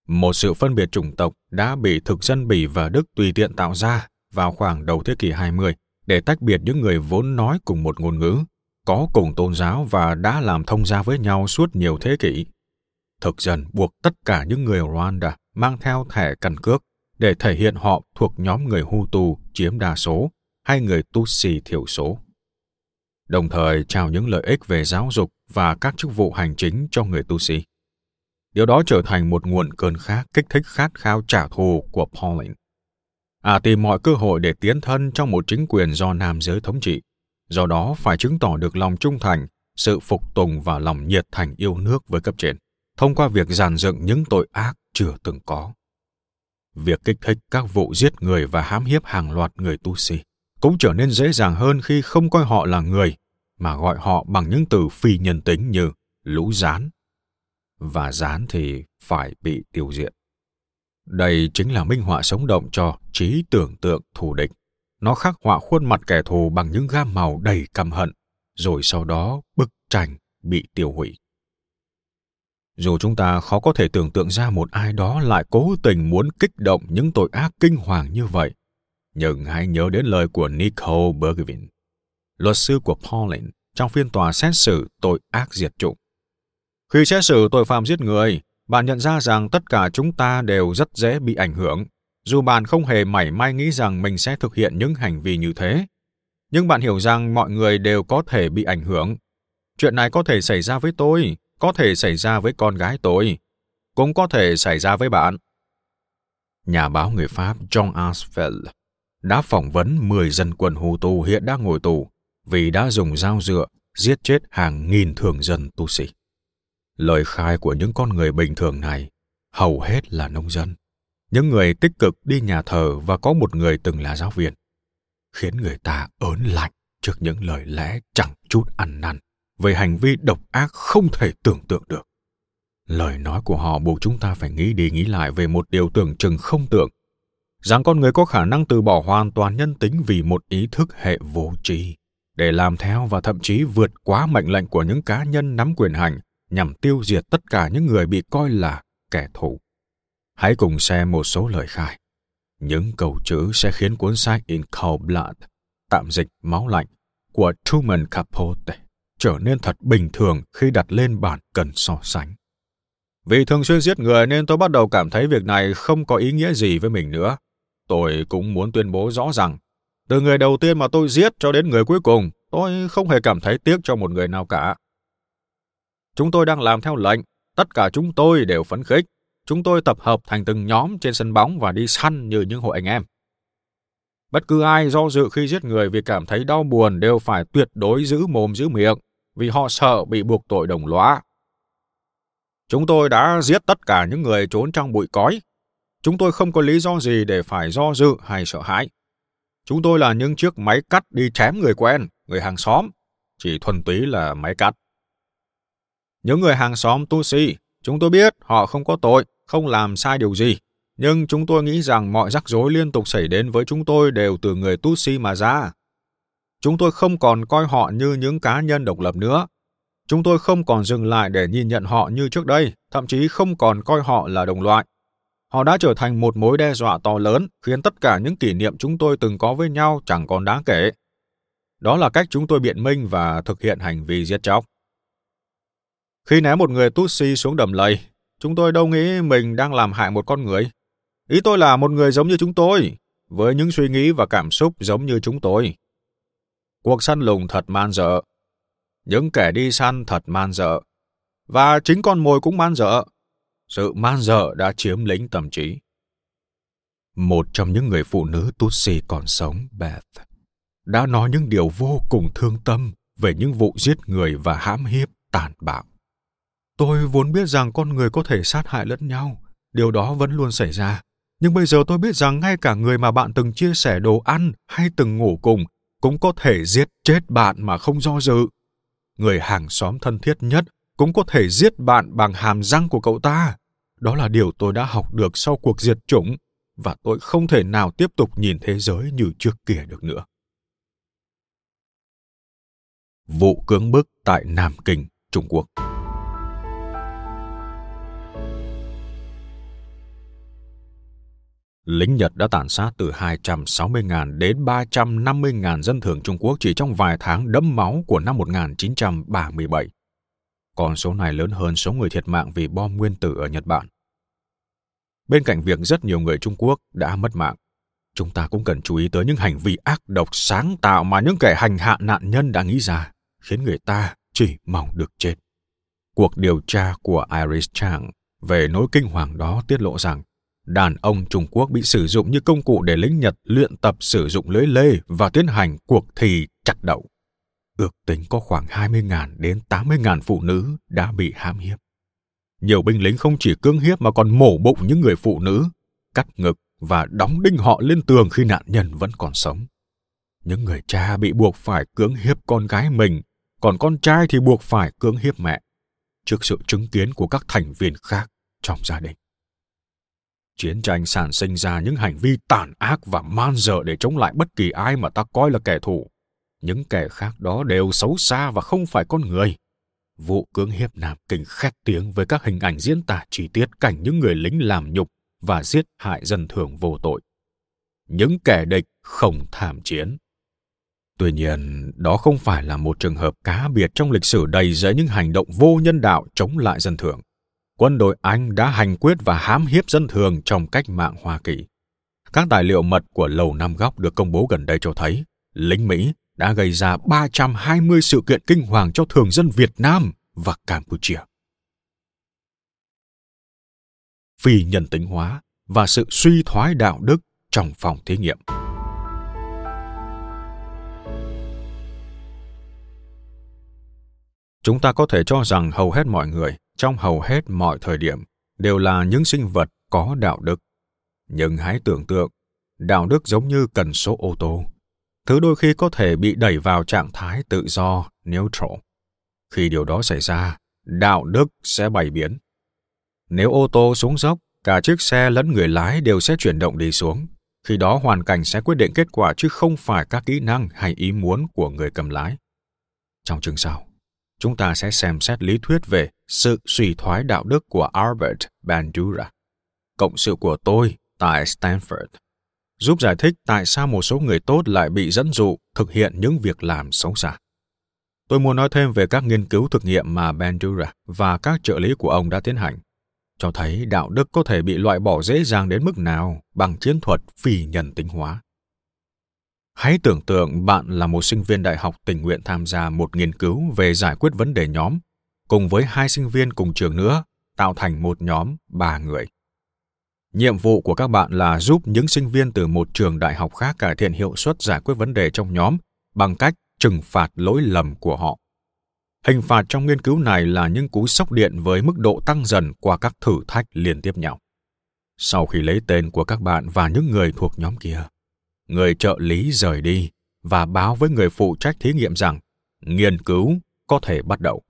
Một sự phân biệt chủng tộc đã bị thực dân Bỉ và Đức tùy tiện tạo ra vào khoảng đầu thế kỷ 20 để tách biệt những người vốn nói cùng một ngôn ngữ, có cùng tôn giáo và đã làm thông gia với nhau suốt nhiều thế kỷ thực dân buộc tất cả những người Rwanda mang theo thẻ căn cước để thể hiện họ thuộc nhóm người Hutu chiếm đa số hay người Tutsi thiểu số. Đồng thời trao những lợi ích về giáo dục và các chức vụ hành chính cho người Tutsi. Điều đó trở thành một nguồn cơn khát kích thích khát khao trả thù của Pauline. À tìm mọi cơ hội để tiến thân trong một chính quyền do nam giới thống trị, do đó phải chứng tỏ được lòng trung thành, sự phục tùng và lòng nhiệt thành yêu nước với cấp trên thông qua việc giàn dựng những tội ác chưa từng có. Việc kích thích các vụ giết người và hãm hiếp hàng loạt người tu sĩ cũng trở nên dễ dàng hơn khi không coi họ là người, mà gọi họ bằng những từ phi nhân tính như lũ rán. Và rán thì phải bị tiêu diệt. Đây chính là minh họa sống động cho trí tưởng tượng thù địch. Nó khắc họa khuôn mặt kẻ thù bằng những gam màu đầy căm hận, rồi sau đó bức tranh bị tiêu hủy. Dù chúng ta khó có thể tưởng tượng ra một ai đó lại cố tình muốn kích động những tội ác kinh hoàng như vậy, nhưng hãy nhớ đến lời của Nicole Bergvin, luật sư của Pauline trong phiên tòa xét xử tội ác diệt chủng. Khi xét xử tội phạm giết người, bạn nhận ra rằng tất cả chúng ta đều rất dễ bị ảnh hưởng, dù bạn không hề mảy may nghĩ rằng mình sẽ thực hiện những hành vi như thế. Nhưng bạn hiểu rằng mọi người đều có thể bị ảnh hưởng. Chuyện này có thể xảy ra với tôi, có thể xảy ra với con gái tôi, cũng có thể xảy ra với bạn. Nhà báo người Pháp John Asfeld đã phỏng vấn 10 dân quân Hutu hiện đang ngồi tù vì đã dùng dao dựa giết chết hàng nghìn thường dân tu sĩ Lời khai của những con người bình thường này hầu hết là nông dân, những người tích cực đi nhà thờ và có một người từng là giáo viên, khiến người ta ớn lạnh trước những lời lẽ chẳng chút ăn năn về hành vi độc ác không thể tưởng tượng được. Lời nói của họ buộc chúng ta phải nghĩ đi nghĩ lại về một điều tưởng chừng không tưởng, rằng con người có khả năng từ bỏ hoàn toàn nhân tính vì một ý thức hệ vô tri, để làm theo và thậm chí vượt quá mệnh lệnh của những cá nhân nắm quyền hành nhằm tiêu diệt tất cả những người bị coi là kẻ thù. Hãy cùng xem một số lời khai. Những câu chữ sẽ khiến cuốn sách In Cold Blood, tạm dịch máu lạnh, của Truman Capote trở nên thật bình thường khi đặt lên bản cần so sánh. Vì thường xuyên giết người nên tôi bắt đầu cảm thấy việc này không có ý nghĩa gì với mình nữa. Tôi cũng muốn tuyên bố rõ rằng, từ người đầu tiên mà tôi giết cho đến người cuối cùng, tôi không hề cảm thấy tiếc cho một người nào cả. Chúng tôi đang làm theo lệnh, tất cả chúng tôi đều phấn khích. Chúng tôi tập hợp thành từng nhóm trên sân bóng và đi săn như những hội anh em. Bất cứ ai do dự khi giết người vì cảm thấy đau buồn đều phải tuyệt đối giữ mồm giữ miệng, vì họ sợ bị buộc tội đồng lõa. Chúng tôi đã giết tất cả những người trốn trong bụi cói. Chúng tôi không có lý do gì để phải do dự hay sợ hãi. Chúng tôi là những chiếc máy cắt đi chém người quen, người hàng xóm, chỉ thuần túy là máy cắt. Những người hàng xóm Tutsi, chúng tôi biết họ không có tội, không làm sai điều gì. Nhưng chúng tôi nghĩ rằng mọi rắc rối liên tục xảy đến với chúng tôi đều từ người Tutsi mà ra. Chúng tôi không còn coi họ như những cá nhân độc lập nữa. Chúng tôi không còn dừng lại để nhìn nhận họ như trước đây, thậm chí không còn coi họ là đồng loại. Họ đã trở thành một mối đe dọa to lớn, khiến tất cả những kỷ niệm chúng tôi từng có với nhau chẳng còn đáng kể. Đó là cách chúng tôi biện minh và thực hiện hành vi giết chóc. Khi ném một người Tutsi xuống đầm lầy, chúng tôi đâu nghĩ mình đang làm hại một con người. Ý tôi là một người giống như chúng tôi, với những suy nghĩ và cảm xúc giống như chúng tôi. Cuộc săn lùng thật man dợ. Những kẻ đi săn thật man dợ. Và chính con mồi cũng man dợ. Sự man dợ đã chiếm lĩnh tâm trí. Một trong những người phụ nữ Tutsi còn sống, Beth, đã nói những điều vô cùng thương tâm về những vụ giết người và hãm hiếp tàn bạo. Tôi vốn biết rằng con người có thể sát hại lẫn nhau, điều đó vẫn luôn xảy ra. Nhưng bây giờ tôi biết rằng ngay cả người mà bạn từng chia sẻ đồ ăn hay từng ngủ cùng cũng có thể giết chết bạn mà không do dự. Người hàng xóm thân thiết nhất cũng có thể giết bạn bằng hàm răng của cậu ta. Đó là điều tôi đã học được sau cuộc diệt chủng và tôi không thể nào tiếp tục nhìn thế giới như trước kia được nữa. Vụ cưỡng bức tại Nam Kinh, Trung Quốc lính Nhật đã tàn sát từ 260.000 đến 350.000 dân thường Trung Quốc chỉ trong vài tháng đẫm máu của năm 1937. Còn số này lớn hơn số người thiệt mạng vì bom nguyên tử ở Nhật Bản. Bên cạnh việc rất nhiều người Trung Quốc đã mất mạng, chúng ta cũng cần chú ý tới những hành vi ác độc sáng tạo mà những kẻ hành hạ nạn nhân đã nghĩ ra, khiến người ta chỉ mong được chết. Cuộc điều tra của Iris Chang về nỗi kinh hoàng đó tiết lộ rằng đàn ông Trung Quốc bị sử dụng như công cụ để lính Nhật luyện tập sử dụng lưới lê và tiến hành cuộc thi chặt đậu. Ước tính có khoảng 20.000 đến 80.000 phụ nữ đã bị hãm hiếp. Nhiều binh lính không chỉ cưỡng hiếp mà còn mổ bụng những người phụ nữ, cắt ngực và đóng đinh họ lên tường khi nạn nhân vẫn còn sống. Những người cha bị buộc phải cưỡng hiếp con gái mình, còn con trai thì buộc phải cưỡng hiếp mẹ, trước sự chứng kiến của các thành viên khác trong gia đình. Chiến tranh sản sinh ra những hành vi tàn ác và man dợ để chống lại bất kỳ ai mà ta coi là kẻ thù. Những kẻ khác đó đều xấu xa và không phải con người. Vụ cưỡng hiếp Nam Kinh khét tiếng với các hình ảnh diễn tả chi tiết cảnh những người lính làm nhục và giết hại dân thường vô tội. Những kẻ địch không tham chiến. Tuy nhiên, đó không phải là một trường hợp cá biệt trong lịch sử đầy rẫy những hành động vô nhân đạo chống lại dân thường. Quân đội Anh đã hành quyết và hãm hiếp dân thường trong cách mạng Hoa Kỳ. Các tài liệu mật của Lầu Năm Góc được công bố gần đây cho thấy, lính Mỹ đã gây ra 320 sự kiện kinh hoàng cho thường dân Việt Nam và Campuchia. Phi nhân tính hóa và sự suy thoái đạo đức trong phòng thí nghiệm. Chúng ta có thể cho rằng hầu hết mọi người trong hầu hết mọi thời điểm đều là những sinh vật có đạo đức. Nhưng hãy tưởng tượng, đạo đức giống như cần số ô tô thứ đôi khi có thể bị đẩy vào trạng thái tự do, neutral. Khi điều đó xảy ra, đạo đức sẽ bày biến. Nếu ô tô xuống dốc, cả chiếc xe lẫn người lái đều sẽ chuyển động đi xuống. Khi đó hoàn cảnh sẽ quyết định kết quả chứ không phải các kỹ năng hay ý muốn của người cầm lái. Trong chương sau, chúng ta sẽ xem xét lý thuyết về sự suy thoái đạo đức của Albert Bandura, cộng sự của tôi tại Stanford giúp giải thích tại sao một số người tốt lại bị dẫn dụ thực hiện những việc làm xấu xa. Tôi muốn nói thêm về các nghiên cứu thực nghiệm mà Bandura và các trợ lý của ông đã tiến hành, cho thấy đạo đức có thể bị loại bỏ dễ dàng đến mức nào bằng chiến thuật phi nhân tính hóa. Hãy tưởng tượng bạn là một sinh viên đại học tình nguyện tham gia một nghiên cứu về giải quyết vấn đề nhóm, cùng với hai sinh viên cùng trường nữa, tạo thành một nhóm ba người. Nhiệm vụ của các bạn là giúp những sinh viên từ một trường đại học khác cải thiện hiệu suất giải quyết vấn đề trong nhóm bằng cách trừng phạt lỗi lầm của họ. Hình phạt trong nghiên cứu này là những cú sốc điện với mức độ tăng dần qua các thử thách liên tiếp nhau. Sau khi lấy tên của các bạn và những người thuộc nhóm kia, người trợ lý rời đi và báo với người phụ trách thí nghiệm rằng nghiên cứu có thể bắt đầu.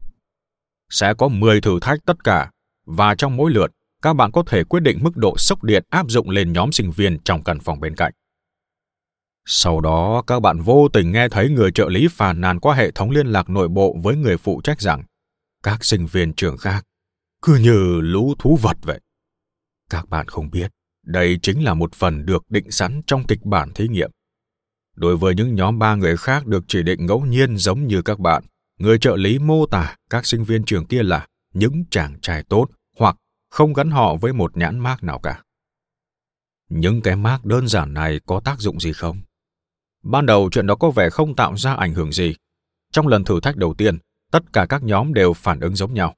Sẽ có 10 thử thách tất cả và trong mỗi lượt các bạn có thể quyết định mức độ sốc điện áp dụng lên nhóm sinh viên trong căn phòng bên cạnh. Sau đó, các bạn vô tình nghe thấy người trợ lý phàn nàn qua hệ thống liên lạc nội bộ với người phụ trách rằng các sinh viên trường khác cứ như lũ thú vật vậy. Các bạn không biết, đây chính là một phần được định sẵn trong kịch bản thí nghiệm. Đối với những nhóm ba người khác được chỉ định ngẫu nhiên giống như các bạn, người trợ lý mô tả các sinh viên trường kia là những chàng trai tốt hoặc không gắn họ với một nhãn mác nào cả. Những cái mác đơn giản này có tác dụng gì không? Ban đầu chuyện đó có vẻ không tạo ra ảnh hưởng gì. Trong lần thử thách đầu tiên, tất cả các nhóm đều phản ứng giống nhau.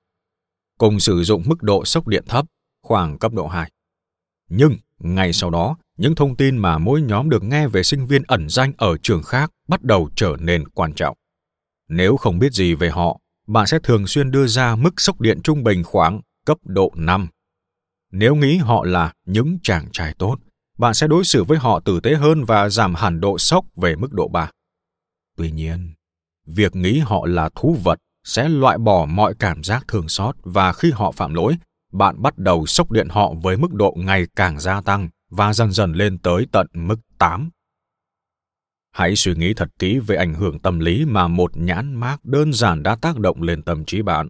Cùng sử dụng mức độ sốc điện thấp, khoảng cấp độ 2. Nhưng, ngay sau đó, những thông tin mà mỗi nhóm được nghe về sinh viên ẩn danh ở trường khác bắt đầu trở nên quan trọng. Nếu không biết gì về họ, bạn sẽ thường xuyên đưa ra mức sốc điện trung bình khoảng cấp độ 5. Nếu nghĩ họ là những chàng trai tốt, bạn sẽ đối xử với họ tử tế hơn và giảm hẳn độ sốc về mức độ 3. Tuy nhiên, việc nghĩ họ là thú vật sẽ loại bỏ mọi cảm giác thương xót và khi họ phạm lỗi, bạn bắt đầu sốc điện họ với mức độ ngày càng gia tăng và dần dần lên tới tận mức 8. Hãy suy nghĩ thật kỹ về ảnh hưởng tâm lý mà một nhãn mác đơn giản đã tác động lên tâm trí bạn.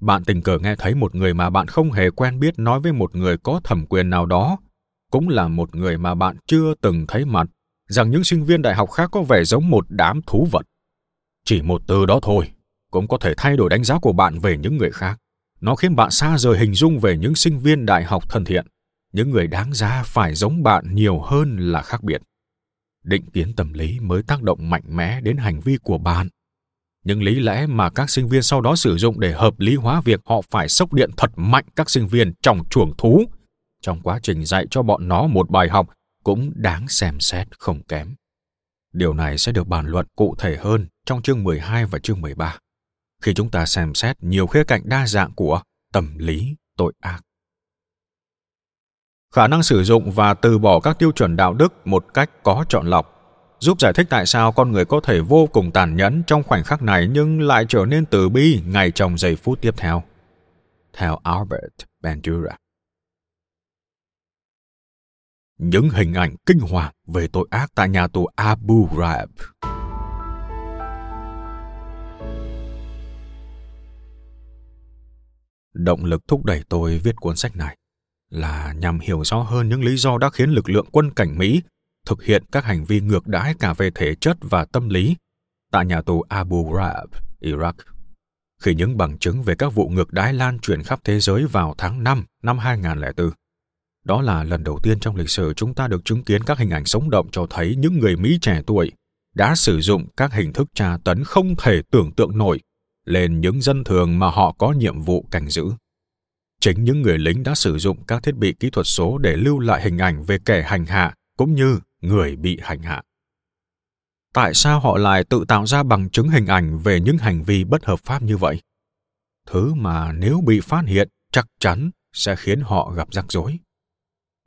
Bạn tình cờ nghe thấy một người mà bạn không hề quen biết nói với một người có thẩm quyền nào đó, cũng là một người mà bạn chưa từng thấy mặt, rằng những sinh viên đại học khác có vẻ giống một đám thú vật. Chỉ một từ đó thôi, cũng có thể thay đổi đánh giá của bạn về những người khác. Nó khiến bạn xa rời hình dung về những sinh viên đại học thân thiện, những người đáng giá phải giống bạn nhiều hơn là khác biệt. Định kiến tâm lý mới tác động mạnh mẽ đến hành vi của bạn những lý lẽ mà các sinh viên sau đó sử dụng để hợp lý hóa việc họ phải sốc điện thật mạnh các sinh viên trong chuồng thú trong quá trình dạy cho bọn nó một bài học cũng đáng xem xét không kém. Điều này sẽ được bàn luận cụ thể hơn trong chương 12 và chương 13, khi chúng ta xem xét nhiều khía cạnh đa dạng của tâm lý tội ác. Khả năng sử dụng và từ bỏ các tiêu chuẩn đạo đức một cách có chọn lọc, giúp giải thích tại sao con người có thể vô cùng tàn nhẫn trong khoảnh khắc này nhưng lại trở nên từ bi ngay trong giây phút tiếp theo. Theo Albert Bandura. những hình ảnh kinh hoàng về tội ác tại nhà tù Abu Ghraib. Động lực thúc đẩy tôi viết cuốn sách này là nhằm hiểu rõ hơn những lý do đã khiến lực lượng quân cảnh Mỹ thực hiện các hành vi ngược đãi cả về thể chất và tâm lý tại nhà tù Abu Ghraib, Iraq. Khi những bằng chứng về các vụ ngược đãi lan truyền khắp thế giới vào tháng 5 năm 2004, đó là lần đầu tiên trong lịch sử chúng ta được chứng kiến các hình ảnh sống động cho thấy những người Mỹ trẻ tuổi đã sử dụng các hình thức tra tấn không thể tưởng tượng nổi lên những dân thường mà họ có nhiệm vụ cảnh giữ. Chính những người lính đã sử dụng các thiết bị kỹ thuật số để lưu lại hình ảnh về kẻ hành hạ cũng như người bị hành hạ. Tại sao họ lại tự tạo ra bằng chứng hình ảnh về những hành vi bất hợp pháp như vậy? Thứ mà nếu bị phát hiện chắc chắn sẽ khiến họ gặp rắc rối.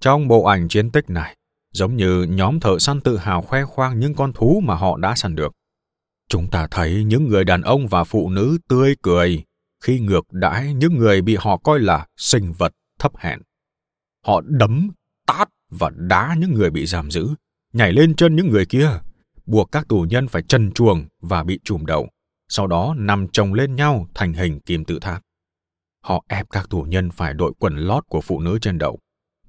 Trong bộ ảnh chiến tích này, giống như nhóm thợ săn tự hào khoe khoang những con thú mà họ đã săn được. Chúng ta thấy những người đàn ông và phụ nữ tươi cười khi ngược đãi những người bị họ coi là sinh vật thấp hèn. Họ đấm, tát và đá những người bị giam giữ, nhảy lên chân những người kia, buộc các tù nhân phải trần chuồng và bị trùm đầu, sau đó nằm chồng lên nhau thành hình kim tự tháp. Họ ép các tù nhân phải đội quần lót của phụ nữ trên đầu,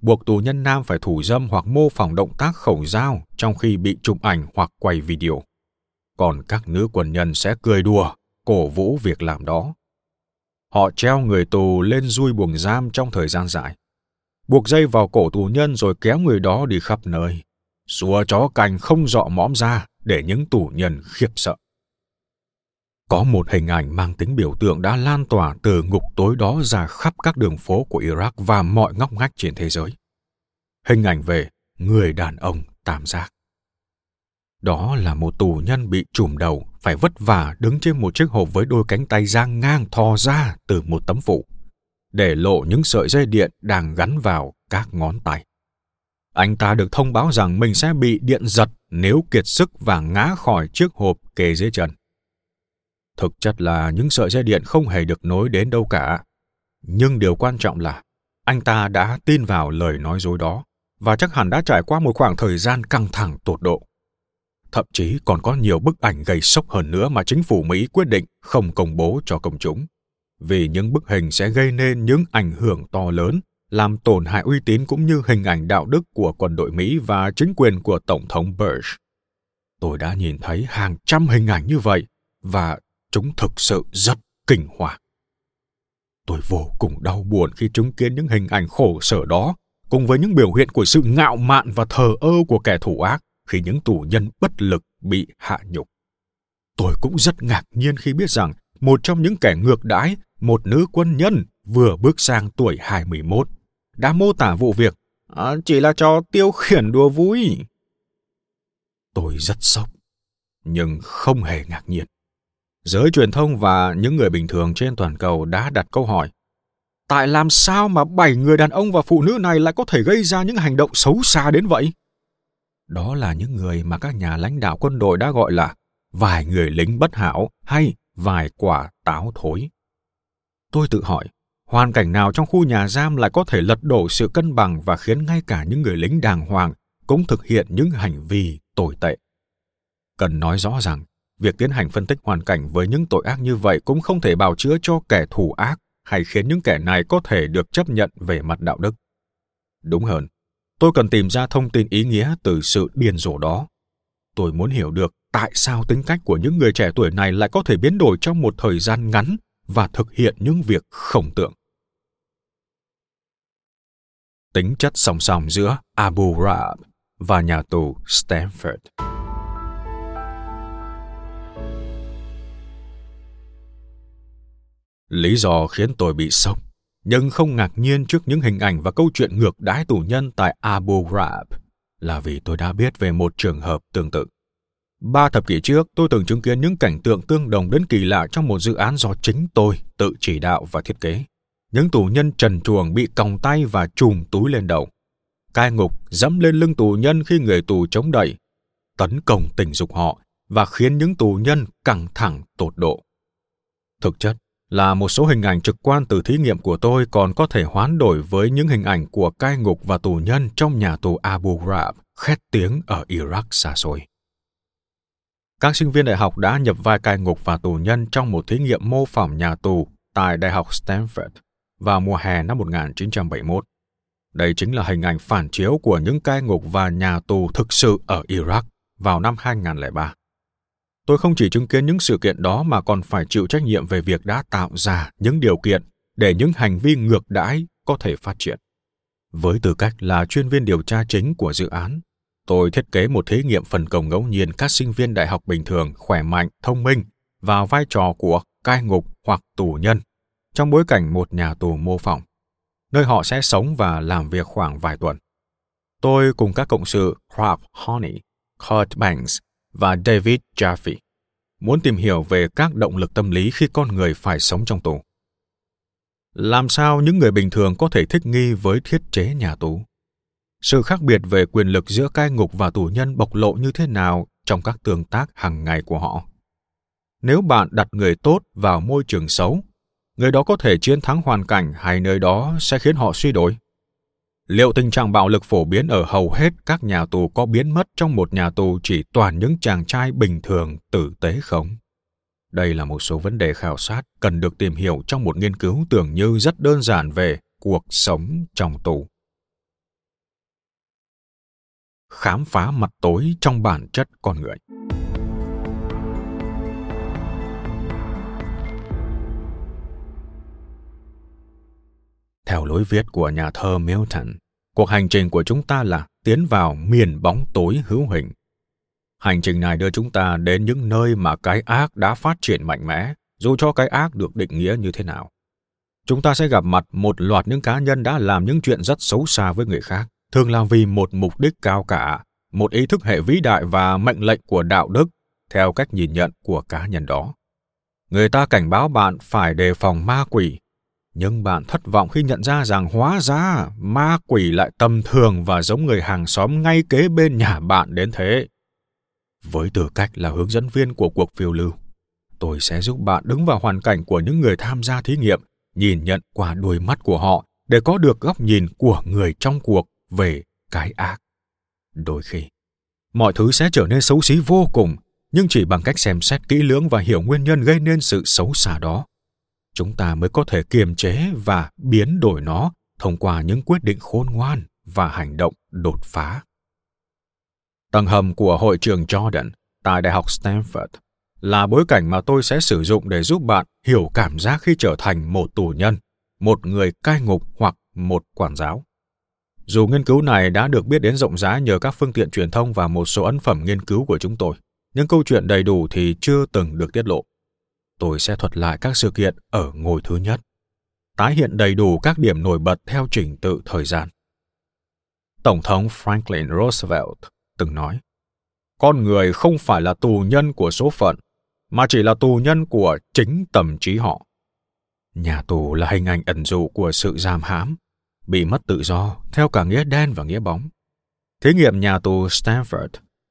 buộc tù nhân nam phải thủ dâm hoặc mô phỏng động tác khẩu dao trong khi bị chụp ảnh hoặc quay video. Còn các nữ quân nhân sẽ cười đùa, cổ vũ việc làm đó. Họ treo người tù lên dui buồng giam trong thời gian dài, buộc dây vào cổ tù nhân rồi kéo người đó đi khắp nơi, xua chó cành không dọ mõm ra để những tù nhân khiếp sợ. Có một hình ảnh mang tính biểu tượng đã lan tỏa từ ngục tối đó ra khắp các đường phố của Iraq và mọi ngóc ngách trên thế giới. Hình ảnh về người đàn ông tam giác. Đó là một tù nhân bị trùm đầu, phải vất vả đứng trên một chiếc hộp với đôi cánh tay giang ngang thò ra từ một tấm phủ, để lộ những sợi dây điện đang gắn vào các ngón tay. Anh ta được thông báo rằng mình sẽ bị điện giật nếu kiệt sức và ngã khỏi chiếc hộp kề dưới chân. Thực chất là những sợi dây điện không hề được nối đến đâu cả. Nhưng điều quan trọng là anh ta đã tin vào lời nói dối đó và chắc hẳn đã trải qua một khoảng thời gian căng thẳng tột độ. Thậm chí còn có nhiều bức ảnh gây sốc hơn nữa mà chính phủ Mỹ quyết định không công bố cho công chúng. Vì những bức hình sẽ gây nên những ảnh hưởng to lớn, làm tổn hại uy tín cũng như hình ảnh đạo đức của quân đội Mỹ và chính quyền của Tổng thống Bush. Tôi đã nhìn thấy hàng trăm hình ảnh như vậy và chúng thực sự rất kinh hoàng. Tôi vô cùng đau buồn khi chứng kiến những hình ảnh khổ sở đó, cùng với những biểu hiện của sự ngạo mạn và thờ ơ của kẻ thủ ác khi những tù nhân bất lực bị hạ nhục. Tôi cũng rất ngạc nhiên khi biết rằng một trong những kẻ ngược đãi, một nữ quân nhân vừa bước sang tuổi 21, đã mô tả vụ việc à, chỉ là cho tiêu khiển đùa vui. Tôi rất sốc, nhưng không hề ngạc nhiên. Giới truyền thông và những người bình thường trên toàn cầu đã đặt câu hỏi Tại làm sao mà bảy người đàn ông và phụ nữ này lại có thể gây ra những hành động xấu xa đến vậy? Đó là những người mà các nhà lãnh đạo quân đội đã gọi là vài người lính bất hảo hay vài quả táo thối. Tôi tự hỏi, hoàn cảnh nào trong khu nhà giam lại có thể lật đổ sự cân bằng và khiến ngay cả những người lính đàng hoàng cũng thực hiện những hành vi tồi tệ. Cần nói rõ rằng, việc tiến hành phân tích hoàn cảnh với những tội ác như vậy cũng không thể bào chữa cho kẻ thù ác hay khiến những kẻ này có thể được chấp nhận về mặt đạo đức. Đúng hơn, tôi cần tìm ra thông tin ý nghĩa từ sự điên rồ đó. Tôi muốn hiểu được tại sao tính cách của những người trẻ tuổi này lại có thể biến đổi trong một thời gian ngắn và thực hiện những việc khổng tưởng. Tính chất song song giữa Abu Ghraib và nhà tù Stanford. Lý do khiến tôi bị sốc, nhưng không ngạc nhiên trước những hình ảnh và câu chuyện ngược đãi tù nhân tại Abu Ghraib là vì tôi đã biết về một trường hợp tương tự. Ba thập kỷ trước, tôi từng chứng kiến những cảnh tượng tương đồng đến kỳ lạ trong một dự án do chính tôi tự chỉ đạo và thiết kế. Những tù nhân trần truồng bị còng tay và chùm túi lên đầu. Cai ngục dẫm lên lưng tù nhân khi người tù chống đẩy, tấn công tình dục họ và khiến những tù nhân căng thẳng tột độ. Thực chất là một số hình ảnh trực quan từ thí nghiệm của tôi còn có thể hoán đổi với những hình ảnh của cai ngục và tù nhân trong nhà tù Abu Ghraib, khét tiếng ở Iraq xa xôi. Các sinh viên đại học đã nhập vai cai ngục và tù nhân trong một thí nghiệm mô phỏng nhà tù tại Đại học Stanford vào mùa hè năm 1971. Đây chính là hình ảnh phản chiếu của những cai ngục và nhà tù thực sự ở Iraq vào năm 2003. Tôi không chỉ chứng kiến những sự kiện đó mà còn phải chịu trách nhiệm về việc đã tạo ra những điều kiện để những hành vi ngược đãi có thể phát triển. Với tư cách là chuyên viên điều tra chính của dự án, tôi thiết kế một thí nghiệm phần công ngẫu nhiên các sinh viên đại học bình thường khỏe mạnh, thông minh vào vai trò của cai ngục hoặc tù nhân trong bối cảnh một nhà tù mô phỏng, nơi họ sẽ sống và làm việc khoảng vài tuần. Tôi cùng các cộng sự Clark Honey, Kurt Banks và David Jaffe muốn tìm hiểu về các động lực tâm lý khi con người phải sống trong tù. Làm sao những người bình thường có thể thích nghi với thiết chế nhà tù? Sự khác biệt về quyền lực giữa cai ngục và tù nhân bộc lộ như thế nào trong các tương tác hàng ngày của họ? Nếu bạn đặt người tốt vào môi trường xấu, người đó có thể chiến thắng hoàn cảnh hay nơi đó sẽ khiến họ suy đổi? Liệu tình trạng bạo lực phổ biến ở hầu hết các nhà tù có biến mất trong một nhà tù chỉ toàn những chàng trai bình thường tử tế không? Đây là một số vấn đề khảo sát cần được tìm hiểu trong một nghiên cứu tưởng như rất đơn giản về cuộc sống trong tù. Khám phá mặt tối trong bản chất con người. Theo lối viết của nhà thơ Milton, cuộc hành trình của chúng ta là tiến vào miền bóng tối hữu hình. Hành trình này đưa chúng ta đến những nơi mà cái ác đã phát triển mạnh mẽ, dù cho cái ác được định nghĩa như thế nào. Chúng ta sẽ gặp mặt một loạt những cá nhân đã làm những chuyện rất xấu xa với người khác, thường là vì một mục đích cao cả, một ý thức hệ vĩ đại và mệnh lệnh của đạo đức theo cách nhìn nhận của cá nhân đó. Người ta cảnh báo bạn phải đề phòng ma quỷ, nhưng bạn thất vọng khi nhận ra rằng hóa ra ma quỷ lại tầm thường và giống người hàng xóm ngay kế bên nhà bạn đến thế. Với tư cách là hướng dẫn viên của cuộc phiêu lưu, tôi sẽ giúp bạn đứng vào hoàn cảnh của những người tham gia thí nghiệm, nhìn nhận qua đôi mắt của họ để có được góc nhìn của người trong cuộc về cái ác. Đôi khi, mọi thứ sẽ trở nên xấu xí vô cùng, nhưng chỉ bằng cách xem xét kỹ lưỡng và hiểu nguyên nhân gây nên sự xấu xa đó chúng ta mới có thể kiềm chế và biến đổi nó thông qua những quyết định khôn ngoan và hành động đột phá. Tầng hầm của hội trường Jordan tại Đại học Stanford là bối cảnh mà tôi sẽ sử dụng để giúp bạn hiểu cảm giác khi trở thành một tù nhân, một người cai ngục hoặc một quản giáo. Dù nghiên cứu này đã được biết đến rộng rãi nhờ các phương tiện truyền thông và một số ấn phẩm nghiên cứu của chúng tôi, nhưng câu chuyện đầy đủ thì chưa từng được tiết lộ tôi sẽ thuật lại các sự kiện ở ngôi thứ nhất, tái hiện đầy đủ các điểm nổi bật theo trình tự thời gian. Tổng thống Franklin Roosevelt từng nói, con người không phải là tù nhân của số phận, mà chỉ là tù nhân của chính tâm trí họ. Nhà tù là hình ảnh ẩn dụ của sự giam hãm, bị mất tự do theo cả nghĩa đen và nghĩa bóng. Thí nghiệm nhà tù Stanford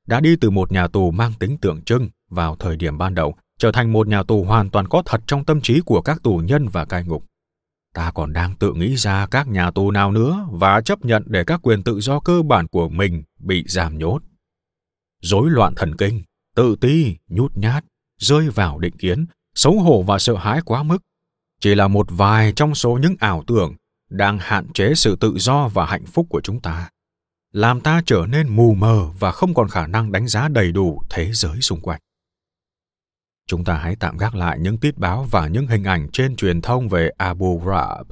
đã đi từ một nhà tù mang tính tượng trưng vào thời điểm ban đầu trở thành một nhà tù hoàn toàn có thật trong tâm trí của các tù nhân và cai ngục. Ta còn đang tự nghĩ ra các nhà tù nào nữa và chấp nhận để các quyền tự do cơ bản của mình bị giảm nhốt. Rối loạn thần kinh, tự ti, nhút nhát, rơi vào định kiến, xấu hổ và sợ hãi quá mức chỉ là một vài trong số những ảo tưởng đang hạn chế sự tự do và hạnh phúc của chúng ta làm ta trở nên mù mờ và không còn khả năng đánh giá đầy đủ thế giới xung quanh chúng ta hãy tạm gác lại những tiết báo và những hình ảnh trên truyền thông về Abu Ghraib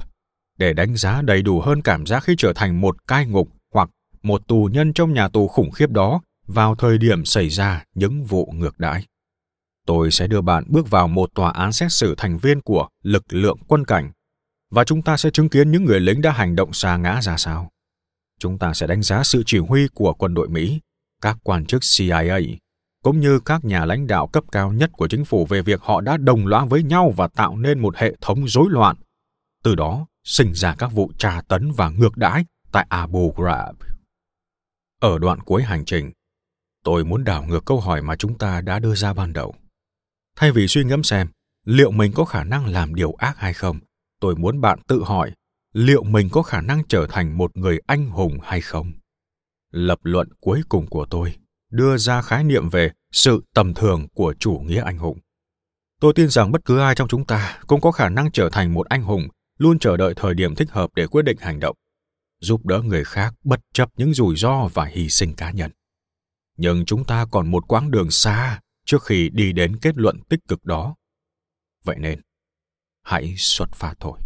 để đánh giá đầy đủ hơn cảm giác khi trở thành một cai ngục hoặc một tù nhân trong nhà tù khủng khiếp đó vào thời điểm xảy ra những vụ ngược đãi. Tôi sẽ đưa bạn bước vào một tòa án xét xử thành viên của lực lượng quân cảnh và chúng ta sẽ chứng kiến những người lính đã hành động xa ngã ra sao. Chúng ta sẽ đánh giá sự chỉ huy của quân đội Mỹ, các quan chức CIA cũng như các nhà lãnh đạo cấp cao nhất của chính phủ về việc họ đã đồng lõa với nhau và tạo nên một hệ thống rối loạn. Từ đó, sinh ra các vụ tra tấn và ngược đãi tại Abu Ghraib. Ở đoạn cuối hành trình, tôi muốn đảo ngược câu hỏi mà chúng ta đã đưa ra ban đầu. Thay vì suy ngẫm xem liệu mình có khả năng làm điều ác hay không tôi muốn bạn tự hỏi liệu mình có khả năng trở thành một người anh hùng hay không lập luận cuối cùng của tôi đưa ra khái niệm về sự tầm thường của chủ nghĩa anh hùng. Tôi tin rằng bất cứ ai trong chúng ta cũng có khả năng trở thành một anh hùng, luôn chờ đợi thời điểm thích hợp để quyết định hành động, giúp đỡ người khác bất chấp những rủi ro và hy sinh cá nhân. Nhưng chúng ta còn một quãng đường xa trước khi đi đến kết luận tích cực đó. Vậy nên, hãy xuất phát thôi.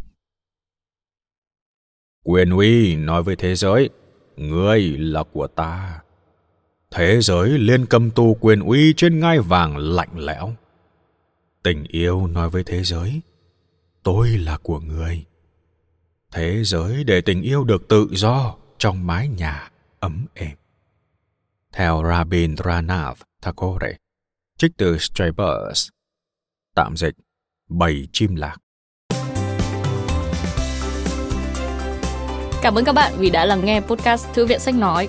Quyền uy nói với thế giới, ngươi là của ta thế giới liên cầm tù quyền uy trên ngai vàng lạnh lẽo tình yêu nói với thế giới tôi là của người thế giới để tình yêu được tự do trong mái nhà ấm êm theo Rabindranath Tagore, trích từ Strabus tạm dịch bầy chim lạc. Cảm ơn các bạn vì đã lắng nghe podcast Thư viện Sách Nói.